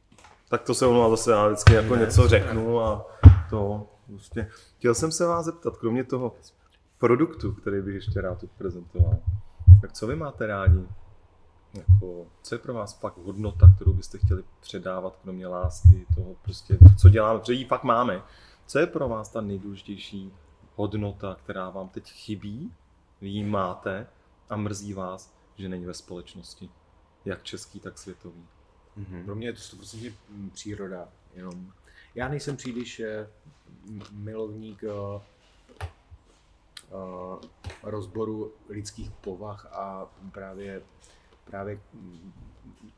Tak to se ono zase já vždycky jako něco řeknu a to prostě. Chtěl jsem se vás zeptat, kromě toho produktu, který bych ještě rád tu prezentoval, tak co vy máte rádi? Jako, co je pro vás fakt hodnota, kterou byste chtěli předávat, kromě lásky, toho prostě, co děláme, protože ji fakt máme. Co je pro vás ta nejdůležitější hodnota, která vám teď chybí, vy ji máte a mrzí vás, že není ve společnosti, jak český, tak světový. Pro mě je to 100% příroda. Jenom. Já nejsem příliš eh, milovník eh, eh, rozboru lidských povah a právě, právě mm,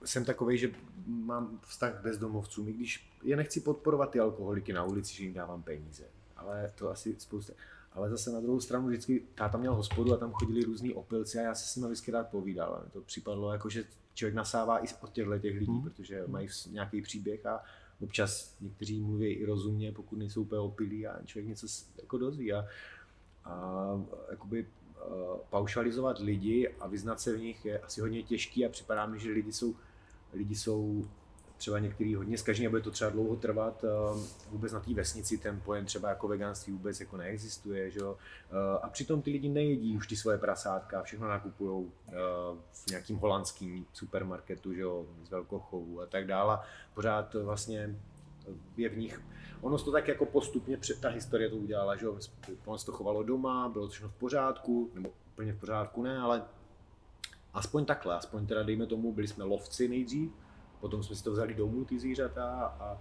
jsem takový, že mám vztah k bezdomovcům, i když je nechci podporovat ty alkoholiky na ulici, že jim dávám peníze. Ale to asi spousta. Ale zase na druhou stranu vždycky táta měl hospodu a tam chodili různí opilci a já se s nimi vždycky rád povídal. To připadlo jako, že člověk nasává i od těchto těch lidí, Mhm. protože mají nějaký příběh a občas někteří mluví i rozumně, pokud nejsou úplně opilí a člověk něco jako dozví. A, a jakoby uh, paušalizovat lidi a vyznat se v nich je asi hodně těžký a připadá mi, že lidi jsou, lidi jsou třeba některý hodně zkažení a bude to třeba dlouho trvat. Uh, vůbec na té vesnici ten pojem třeba jako veganství vůbec jako neexistuje. Že? Uh, a přitom ty lidi nejedí už ty svoje prasátka, všechno nakupují uh, v nějakým holandským supermarketu, že z velkochovu a tak dále. Pořád vlastně je v nich ono to tak jako postupně, před- ta historie to udělala, že ono se to chovalo doma, bylo to všechno v pořádku, nebo úplně v pořádku ne, ale aspoň takhle, aspoň teda dejme tomu, byli jsme lovci nejdřív, potom jsme si to vzali domů, ty zvířata a,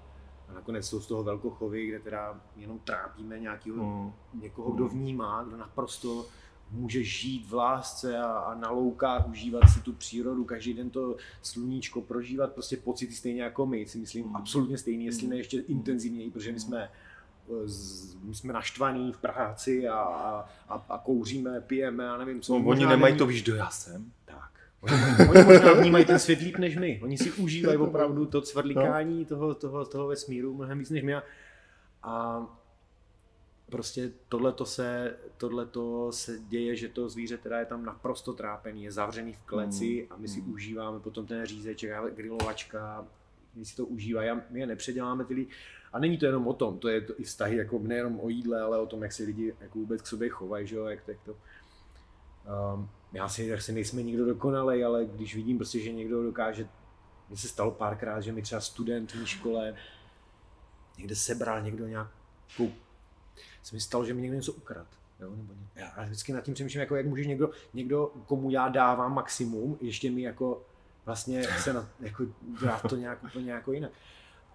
a nakonec jsou z toho velkochovy, kde teda jenom trápíme nějakého Mm. někoho, kdo vnímá, kdo naprosto může žít v lásce a, a na loukách užívat si tu přírodu, každý den to sluníčko prožívat, prostě pocity stejně jako my, si myslím, absolutně stejný, jestli ne ještě intenzivněji, protože my jsme eh, z- my jsme naštvaní v práci a, a, a, kouříme, pijeme a nevím co. No, oni nemají není- to, víš, kdo já jsem. tak. Oni, oni možná vnímají ten svět líp než my. Oni si užívají opravdu to cvrlikání toho, toho, toho vesmíru mnohem víc než my. A- prostě tohleto se, tohleto se děje, že to zvíře teda je tam naprosto trápený, je zavřený v kleci a my si Mm. užíváme potom ten řízeček, a grilovačka, my si to užívají a my je nepředěláme ty lidi. A není to jenom o tom, to je to i vztahy jako nejenom o jídle, ale o tom, jak se lidi jako vůbec k sobě chovají, že jo, jak to, jak to Um, si asi nejsme nikdo dokonalej, ale když vidím prostě, že někdo dokáže, mně se stalo párkrát, že mi třeba student v škole někde sebral někdo nějakou, se mi stalo, že mi někdo něco ukrad. Jo, nebo ně, já vždycky nad tím přemýšlím, jako jak může někdo, někdo, komu já dávám maximum, ještě mi jako vlastně se na, jako dát to nějak úplně jako jinak.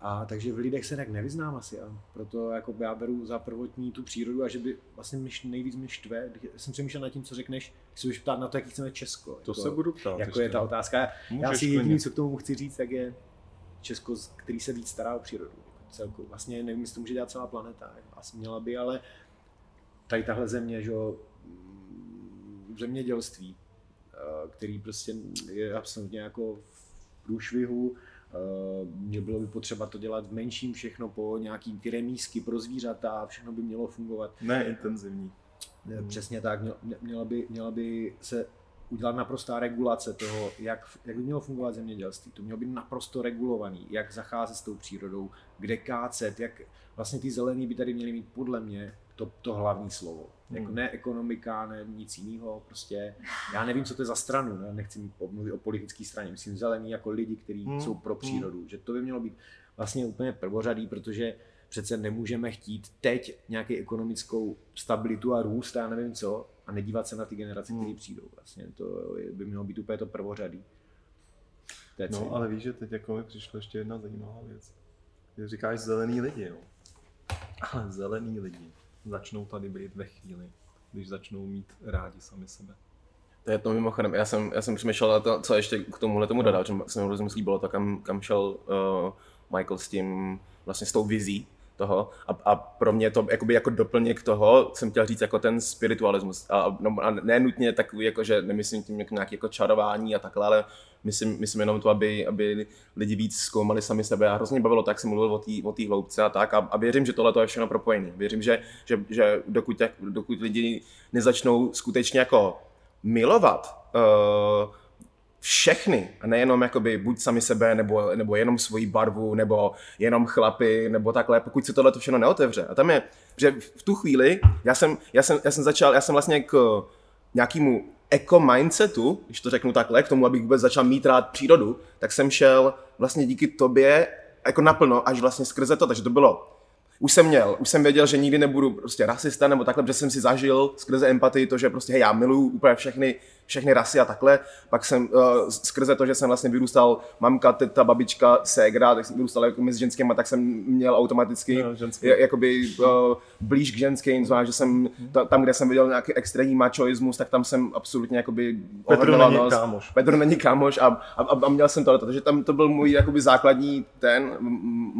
A takže v lidech se tak nevyznám asi a proto jako já beru za prvotní tu přírodu a že by vlastně mě nejvíc mě štve, jsem přemýšlel nad tím, co řekneš, když se budeš ptát na to, jaký chceme Česko. To jako, se budu ptát. Jako ještě. je ta otázka. Já Můžeš si klidně. jediný, co k tomu chci říct, tak je Česko, který se víc stará o přírodu. Jako celku. Vlastně nevím, jestli to může dělat celá planeta. Asi měla by, ale tady tahle země, že jo, mm, zemědělství, eh, který prostě je absolutně jako v průšvihu, mě bylo by potřeba to dělat v menším všechno po nějaký ty remísky pro zvířata, všechno by mělo fungovat. Ne intenzivní. Přesně tak, měl- mě- měla by, měla by se udělat naprostá regulace toho, jak, jak by mělo fungovat zemědělství. To mělo být naprosto regulovaný, jak zacházet s tou přírodou, kde kácet, jak vlastně ty zelený by tady měly mít podle mě to, to hlavní slovo. Jako Hmm. ne ekonomika, ne nic jiného, prostě já nevím, co to je za stranu, ne? nechci mluvit o politické straně, myslím zelení jako lidi, kteří Hmm. jsou pro přírodu, že to by mělo být vlastně úplně prvořadý, protože přece nemůžeme chtít teď nějaký ekonomickou stabilitu a růst, já nevím co, a nedívat se na ty generace, Hmm. které přijdou. Vlastně to by mělo být úplně to prvořadý. Celý. No, ale víš, že teď jako mi přišla ještě jedna zajímavá věc. Říkáš zelený lidi, jo. Ale zelený lidi začnou tady být ve chvíli, když začnou mít rádi sami sebe. To je to mimochodem, já jsem, já jsem přemýšlel na to, co ještě k tomuhle tomu dodat, že se mi hrozně líbilo to, kam, kam šel uh, Michael s tím, vlastně s tou vizí toho. A, a pro mě to jakoby jako doplněk toho jsem chtěl říct jako ten spiritualismus. A, no, a ne nutně takový jako, že nemyslím tím nějaký jako čarování a takhle, ale myslím, myslím jenom to, aby, aby lidi víc zkoumali sami sebe. A hrozně bavilo tak, jsem mluvil o té hloubce a tak. A, a věřím, že tohle to je všechno propojené. Věřím, že, že, že dokud, dokud lidi nezačnou skutečně jako milovat uh, všechny, a nejenom jakoby buď sami sebe, nebo, nebo jenom svoji barvu, nebo jenom chlapy, nebo takhle, pokud se tohle to všechno neotevře. A tam je, že v tu chvíli, já jsem, já jsem, já jsem začal, já jsem vlastně k nějakému eco mindsetu, když to řeknu takhle, k tomu, abych vůbec začal mít rád přírodu, tak jsem šel vlastně díky tobě jako naplno, až vlastně skrze to, takže to bylo už jsem měl, už jsem věděl, že nikdy nebudu prostě rasista nebo takhle, protože jsem si zažil skrze empatii to, že prostě hej, já miluju úplně všechny, všechny rasy a takhle. Pak jsem uh, skrze to, že jsem vlastně vyrůstal mamka, teta, babička, ségra, tak jsem vyrůstal jako mezi ženskými, tak jsem měl automaticky no, jakoby uh, blíž k ženským, znamená, že jsem ta, tam, kde jsem viděl nějaký extrémní mačoismus, tak tam jsem absolutně jakoby Petr není nos. kámoš. Petr není kámoš a, a, a, měl jsem to, takže tam to byl můj jakoby základní ten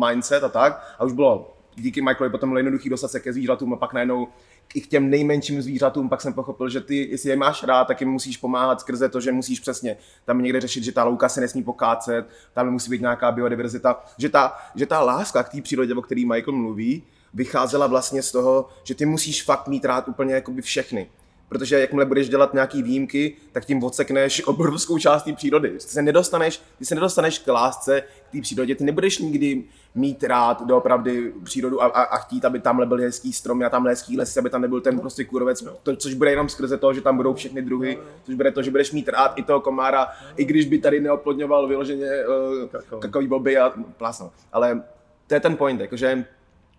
mindset a tak a už bylo díky Michaelovi potom bylo jednoduchý dostat se ke zvířatům a pak najednou i k těm nejmenším zvířatům, pak jsem pochopil, že ty, jestli je máš rád, tak jim musíš pomáhat skrze to, že musíš přesně tam někde řešit, že ta louka se nesmí pokácet, tam musí být nějaká biodiverzita, že ta, že ta láska k té přírodě, o který Michael mluví, vycházela vlastně z toho, že ty musíš fakt mít rád úplně jakoby všechny protože jakmile budeš dělat nějaký výjimky, tak tím odsekneš obrovskou část té přírody. Ty se nedostaneš, ty se nedostaneš k lásce, k té přírodě, ty nebudeš nikdy mít rád doopravdy přírodu a, a, a chtít, aby tam byly hezký stromy a tam hezký lesy, aby tam nebyl ten prostě kurovec, to, což bude jenom skrze to, že tam budou všechny druhy, což bude to, že budeš mít rád i toho komára, i když by tady neoplodňoval vyloženě uh, kakový boby a plásno. Ale to je ten point, jakože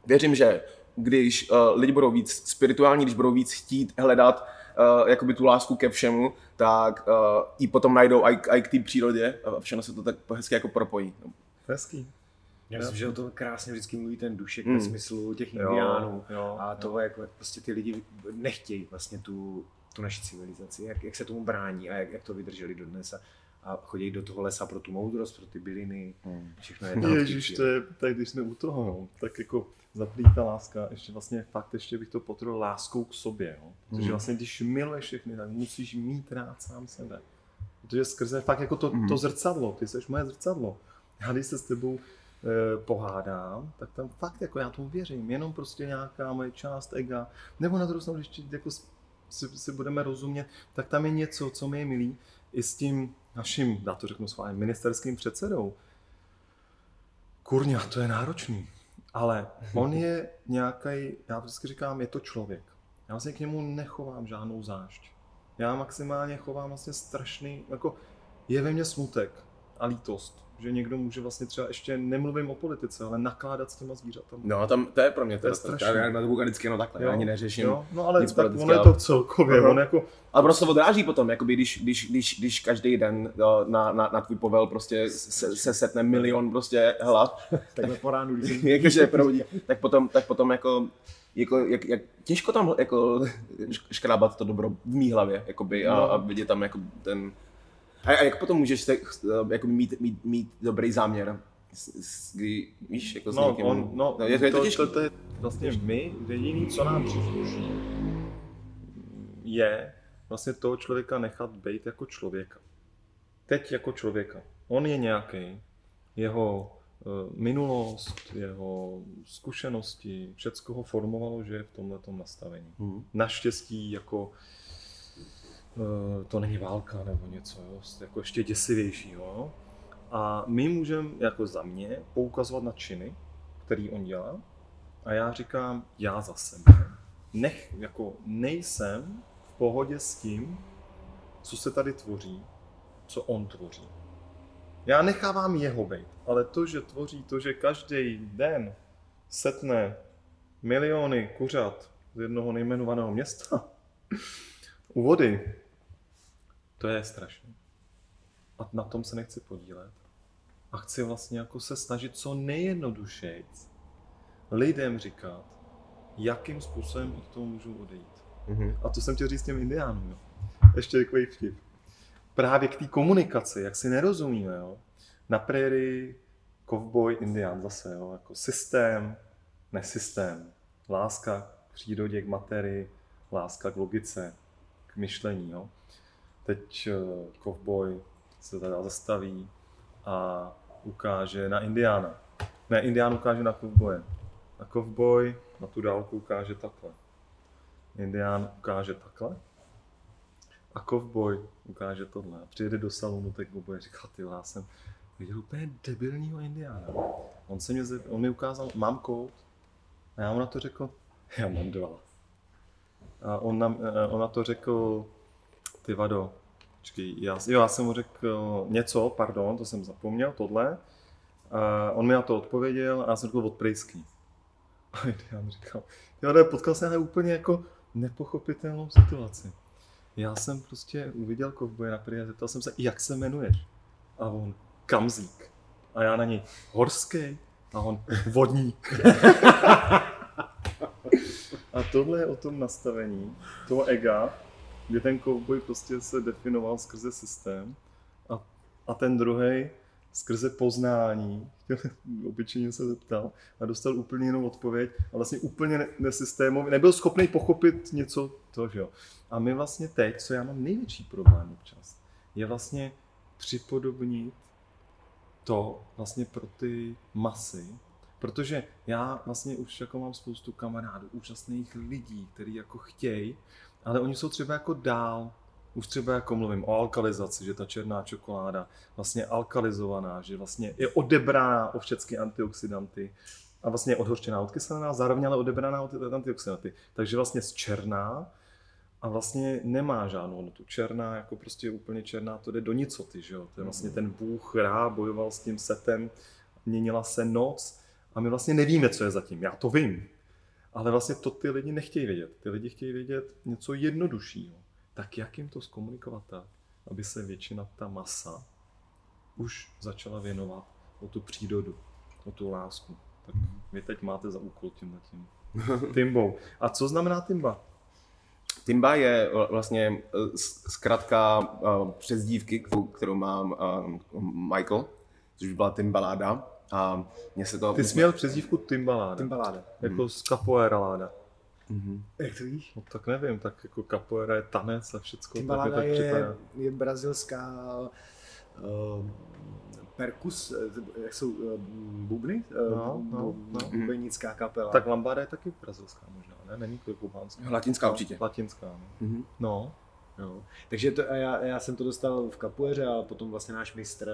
věřím, že když uh, lidi budou víc spirituální, když budou víc chtít hledat uh, jakoby tu lásku ke všemu, tak uh, i potom najdou i, k té přírodě a všechno se to tak hezky jako propojí. Hezký. Já myslím, že o to krásně vždycky mluví ten dušek mm. ve smyslu těch indiánů jo, jo, a toho, jak prostě ty lidi nechtějí vlastně tu, tu naši civilizaci, jak, jak se tomu brání a jak, jak to vydrželi dodnes a, a chodí do toho lesa pro tu moudrost, pro ty byliny, mm. všechno je tam. Ježiš, to je, tak když jsme u toho, no, tak jako zaplý ta láska, ještě vlastně fakt ještě bych to potrhl láskou k sobě, jo? protože mm. vlastně když miluješ všechny, tak musíš mít rád sám sebe. Protože skrze fakt jako to, mm. to zrcadlo, ty jsi moje zrcadlo. Já když se s tebou e, pohádám, tak tam fakt jako já tomu věřím, jenom prostě nějaká moje část ega, nebo na druhou stranu, když jako si, si budeme rozumět, tak tam je něco, co mi je milý, i s tím naším, já to řeknu svým ministerským předsedou. Kurňa, to je náročný. Ale on je nějaký, já vždycky říkám, je to člověk. Já vlastně k němu nechovám žádnou zášť. Já maximálně chovám vlastně strašný, jako je ve mně smutek a lítost že někdo může vlastně třeba ještě nemluvím o politice, ale nakládat s těma zvířatama. No, tam to je pro mě to, je strašné. Já na to vždycky no takhle, jo, ani neřeším. Jo, no ale nic tak ono je to celkově, on jako... Ale prostě odráží potom, jakoby, když, když, když, když každý den jo, na, na, na, tvůj povel prostě se, se setne milion prostě hlav. Takhle po ránu, když jakože proudí, tak potom, tak potom jako jako, jak, jak, těžko tam jako škrábat to dobro v mý hlavě, jakoby, a, no. a vidět tam jako ten, a, a jak potom můžeš eh, jako mít, mít, mít dobrý záměr? Kdy, víš, jako s no, někým, on, no, no, je, to, je to, těžké. To, to je vlastně my, jediný, co nám přísluší, je vlastně toho člověka nechat být jako člověka. Teď jako člověka. On je nějaký, jeho uh, minulost, jeho zkušenosti, všecko ho formovalo, že je v tomhle nastavení. Hmm. Naštěstí jako Eh, to není válka nebo něco, jo, jako ještě děsivějšího. A my můžeme jako za mě poukazovat na činy, který on dělá. A já říkám, já za sebe, nech, jako nejsem v pohodě s tím, co se tady tvoří, co on tvoří. Já nechávám jeho být, ale to, že tvoří to, že každý den setne miliony kuřat z jednoho nejmenovaného města u vody, to je strašné. A na tom se nechci podílet. A chci vlastně jako se snažit co nejjednodušejc lidem říkat, jakým způsobem od toho můžou odejít. Mm-hmm. A to jsem chtěl říct těm indiánům. Jo. Ještě takový vtip. Právě k té komunikaci, jak si nerozumíme. Jo. Na prérii kovboj indián zase, jo, jako systém, nesystém. Láska k přírodě, k materii, láska k logice, k myšlení. Jo. Teď uh, kovboj se teda zastaví a ukáže na Indiána. Ne, Indián ukáže na kovboje. A kovboj na tu dálku ukáže takhle. Indián ukáže takhle. A kovboj ukáže tohle. A přijede do salonu, tak kovboj říká, ty já jsem viděl úplně debilního indiána. On, se mě, on mi ukázal, mám kout. A já mu na to řekl, já mám dva. A on, na, eh, on na to řekl, ty vado, počkej, já, jo, já jsem mu řekl něco, pardon, to jsem zapomněl, tohle. A on mi na to odpověděl a já jsem řekl odprejský. A já mu říkal, jo, ne, potkal jsem na úplně jako nepochopitelnou situaci. Já jsem prostě uviděl kovboje na a zeptal jsem se, jak se jmenuješ? A on, Kamzík. A já na něj, Horský. A on, Vodník. a tohle je o tom nastavení toho ega, kde ten kovboj prostě se definoval skrze systém a, a ten druhý skrze poznání, obyčejně se zeptal a dostal úplně jinou odpověď a vlastně úplně nesystémový, nebyl schopný pochopit něco to, že jo. A my vlastně teď, co já mám největší problém občas, je vlastně připodobnit to vlastně pro ty masy, protože já vlastně už jako mám spoustu kamarádů, úžasných lidí, kteří jako chtějí, ale oni jsou třeba jako dál, už třeba jako mluvím o alkalizaci, že ta černá čokoláda vlastně alkalizovaná, že vlastně je odebraná o všechny antioxidanty a vlastně je odhořčená, odkyselená, zároveň ale odebraná od antioxidanty. Takže vlastně z černá a vlastně nemá žádnou hodnotu. Černá, jako prostě úplně černá, to jde do nicoty, že jo? To je vlastně ten bůh Rá bojoval s tím setem, měnila se noc a my vlastně nevíme, co je zatím. Já to vím. Ale vlastně to ty lidi nechtějí vědět. Ty lidi chtějí vědět něco jednoduššího. Tak jak jim to zkomunikovat tak, aby se většina ta masa už začala věnovat o tu přírodu, o tu lásku. Tak vy teď máte za úkol tím tím. Timbou. A co znamená timba? Timba je vlastně eh, zkrátka eh, přezdívky, kterou mám eh, Michael, což byla Timbaláda. A mě se to... Ty jsi měl přezdívku Timbaláda. Timbaláda. Jako hmm. z Capoeira láda. Mm-hmm. Jak to víš? No, tak nevím, tak jako capoeira je tanec a všecko. Timbaláda tak je, je, je brazilská uh, perkus, jak jsou uh, bubny? Uh, no, no, no. Bubenická kapela. Tak lambada je taky brazilská možná ne? Není to kubánská. Latinská určitě. Latinská, no. Mm-hmm. no. No. Takže to, já, já, jsem to dostal v kapueře a potom vlastně náš mistr,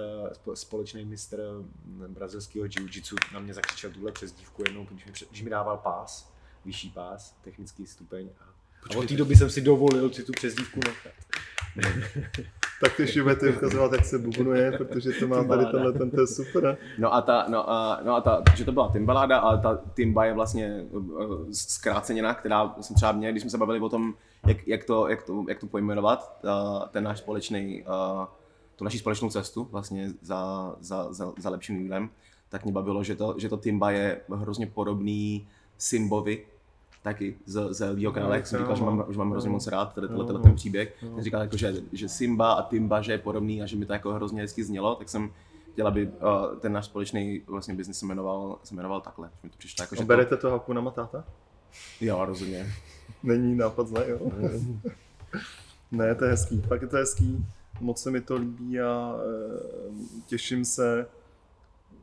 společný mistr brazilského jiu-jitsu na mě zakřičel tuhle přezdívku jednou, když mi, když mi dával pás, vyšší pás, technický stupeň a, a od té doby jsem si dovolil si tu přezdívku nechat. tak ty budete ukazovat, jak se bubnuje, protože to má tady tenhle, ten, to je super. No a ta, no a, no a ta, že to byla timbaláda, ale ta timba je vlastně uh, zkrácenina, která jsem třeba měl, když jsme se bavili o tom, jak, jak, to, jak, to, jak to pojmenovat, uh, ten náš společný, uh, tu naši společnou cestu vlastně za, za, za, za lepším jídlem, tak mě bavilo, že to, že to timba je hrozně podobný Simbovi, taky z, z Lvího krále, jak jsem říkal, že mám, že mám hrozně moc rád tady tenhle, tenhle ten příběh. Jsem říkal, jako, že, že Simba a Timba, že je podobný a že mi to jako hrozně hezky znělo, tak jsem chtěl, aby uh, ten náš společný vlastně biznis se jmenoval, se jmenoval takhle. Mi to přišlo jako, že berete to Hakuna Matata? Jo, rozumím. Není nápad zlé, jo? ne, to je hezký, fakt je to hezký. Moc se mi to líbí a e, těším se,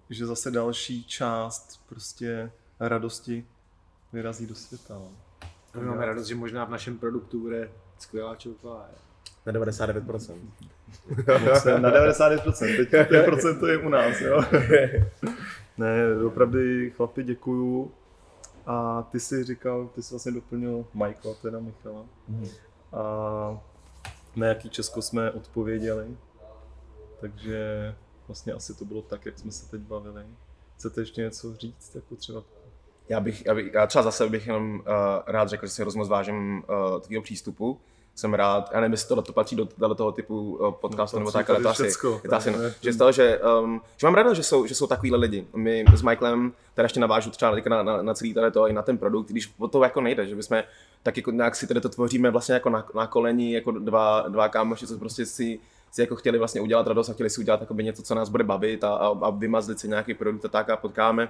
že zase další část prostě radosti vyrazí do světa. No. My máme radost, že možná v našem produktu bude skvělá čokoláda. Na 99%. na 99%, teď ten procent to je u nás, jo. ne, opravdu chlapi děkuju. A ty jsi říkal, ty jsi vlastně doplnil Michaela, teda Michala. Mm. A na jaký Česko jsme odpověděli. Takže vlastně asi to bylo tak, jak jsme se teď bavili. Chcete ještě něco říct, jako třeba já bych, já, bych, já třeba zase bych jenom uh, rád řekl, že si hrozně vážím uh, tvýho přístupu. Jsem rád, já nevím, jestli tohle to patří do, do toho typu uh, podcastu no, nebo tak, ale to asi, je to asi ne, že toho, že, um, že mám ráda, že jsou, že jsou takovýhle lidi. My s Michaelem, teda ještě navážu třeba na, na, na celý tady to i na ten produkt, když o to jako nejde, že bychom tak jako nějak si tady to tvoříme vlastně jako na, na koleni, jako dva, dva kámoši, co prostě si si jako chtěli vlastně udělat radost a chtěli si udělat něco, co nás bude bavit a, a, a vymazlit si nějaký produkt a tak a potkáme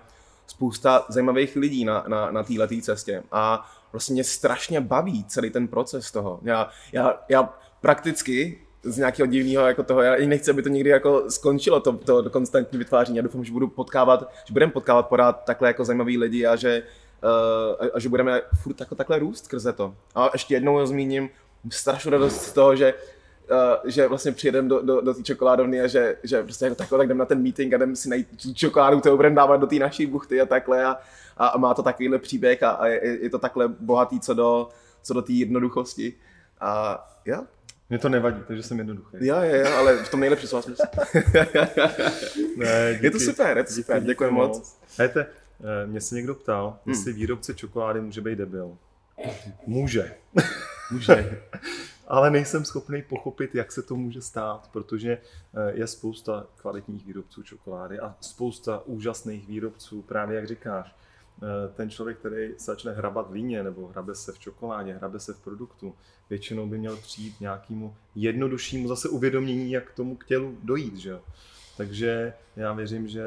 spousta zajímavých lidí na, na, na této cestě a vlastně mě strašně baví celý ten proces toho. Já, já, já prakticky z nějakého divného jako toho, já nechci, aby to někdy jako skončilo, to, to konstantní vytváření. Já doufám, že budu potkávat, že budeme potkávat pořád takhle jako zajímavý lidi a že, uh, a že budeme furt jako takhle růst skrze to. A ještě jednou zmíním strašnou radost z toho, že Uh, že vlastně přijedeme do, do, do té čokoládovny a že, že prostě jako takhle, tak jdem na ten meeting a jdem si najít tu čokoládu, kterou budeme dávat do té naší buchty a takhle a, a, a má to takovýhle příběh a, a je, je, to takhle bohatý co do, co do té jednoduchosti. A jo, mě to nevadí, takže jsem jednoduchý. Jo, jo, jo, ale v tom nejlepší slova smyslu. ne, díky, je to super, je to super, díky, děkuji moc. moc. Hejte, eh, mě se někdo ptal, hmm. jestli výrobce čokolády může být debil. Může. může. ale nejsem schopný pochopit, jak se to může stát, protože eh, je spousta kvalitních výrobců čokolády a spousta úžasných výrobců, právě jak říkáš. Eh, ten člověk, který začne hrabat v líně nebo hrabe se v čokoládě, hrabe se v produktu, většinou by měl přijít nějakému jednoduššímu zase uvědomění, jak k tomu k tělu dojít. Že? Takže já věřím, že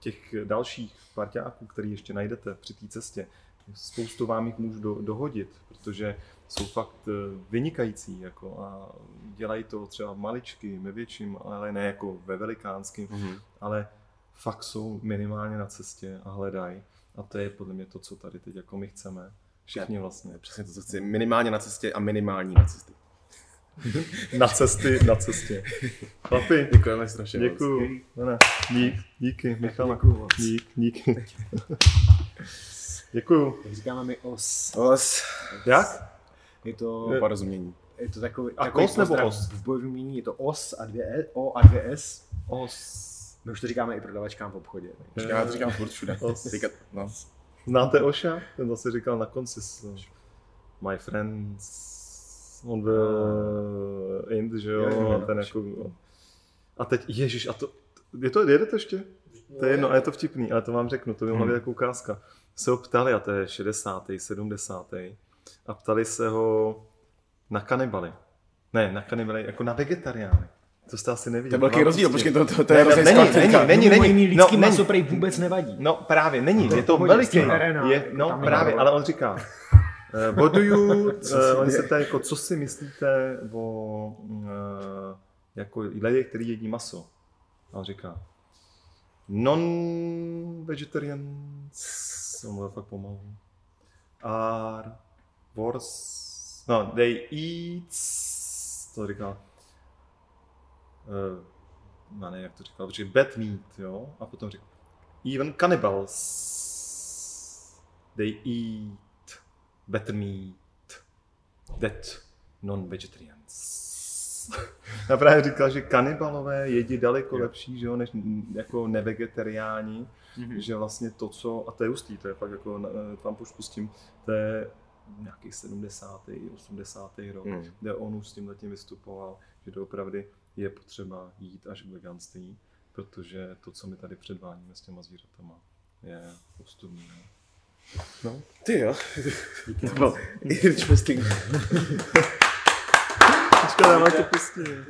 těch dalších parťáků, který ještě najdete při té cestě, spoustu vám jich můžu do, dohodit, protože jsou fakt eh, vynikající jako a dělají to třeba maličky, ve větším, ale ne jako ve velikánským, mm-hmm. ale fakt jsou minimálně na cestě a hledají. A to je podle mě to, co tady teď jako my chceme. Všichni vlastně. Přesně to, co chci. Minimálně na cestě a minimální na cestě. na cesty, na cestě. Chlapi. Děkujeme strašně Děkuju. Ne, dík, díky, Michal. Dík, díky. Děkuju. Jak říkáme mi os. Os. Jak? Je to... Je, porozumění. Je to takový, a takový kos nebo os? V bojovém míní je to os a dvě e, o a dvě s. Os. My už to říkáme i prodavačkám v obchodě. Já to říkám furt všude. Říkat, no. Znáte Oša? Ten zase říkal na konci. My friends on the Ind, že jo, a ten jako... A teď, ježiš, a to, je to, jede to ještě? To je jedno, a je to vtipný, ale to vám řeknu, to by mohla být hmm. jako ukázka. Se ho ptali, a to je 60. 70. A ptali se ho na kanibaly. Ne, na kanibaly, jako na vegetariány. To jste asi neviděl. To je velký rozdíl, počkej, to, to, to je ne, není, není, není, není, není. Lidský no, maso prej vůbec nevadí. No právě, není, je to veliký. Je, no právě, ale on říká, uh, what do you, uh, on se ptá, jako, co si myslíte o uh, jako lidé, který jedí maso? A on říká, non-vegetarians, on mluvil fakt pomalu, are worse, no, they eat, to říká, uh, já nevím, jak to říkal, protože bad meat, jo, a potom říkal, even cannibals, they eat better meat, that non-vegetarians. Já právě říkal, že kanibalové jedí daleko lepší, že jo, než jako nevegetariáni, mm-hmm. že vlastně to, co, a to je hustý, to je fakt jako, vám pustím, to je nějaký 70. 80. rok, mm. kde on už s tím letím vystupoval, že to opravdu je potřeba jít až k veganství, protože to, co my tady předvádíme s těma zvířatama, je ostudný. No. Ty jo. to bylo interesting. Vám to pustím.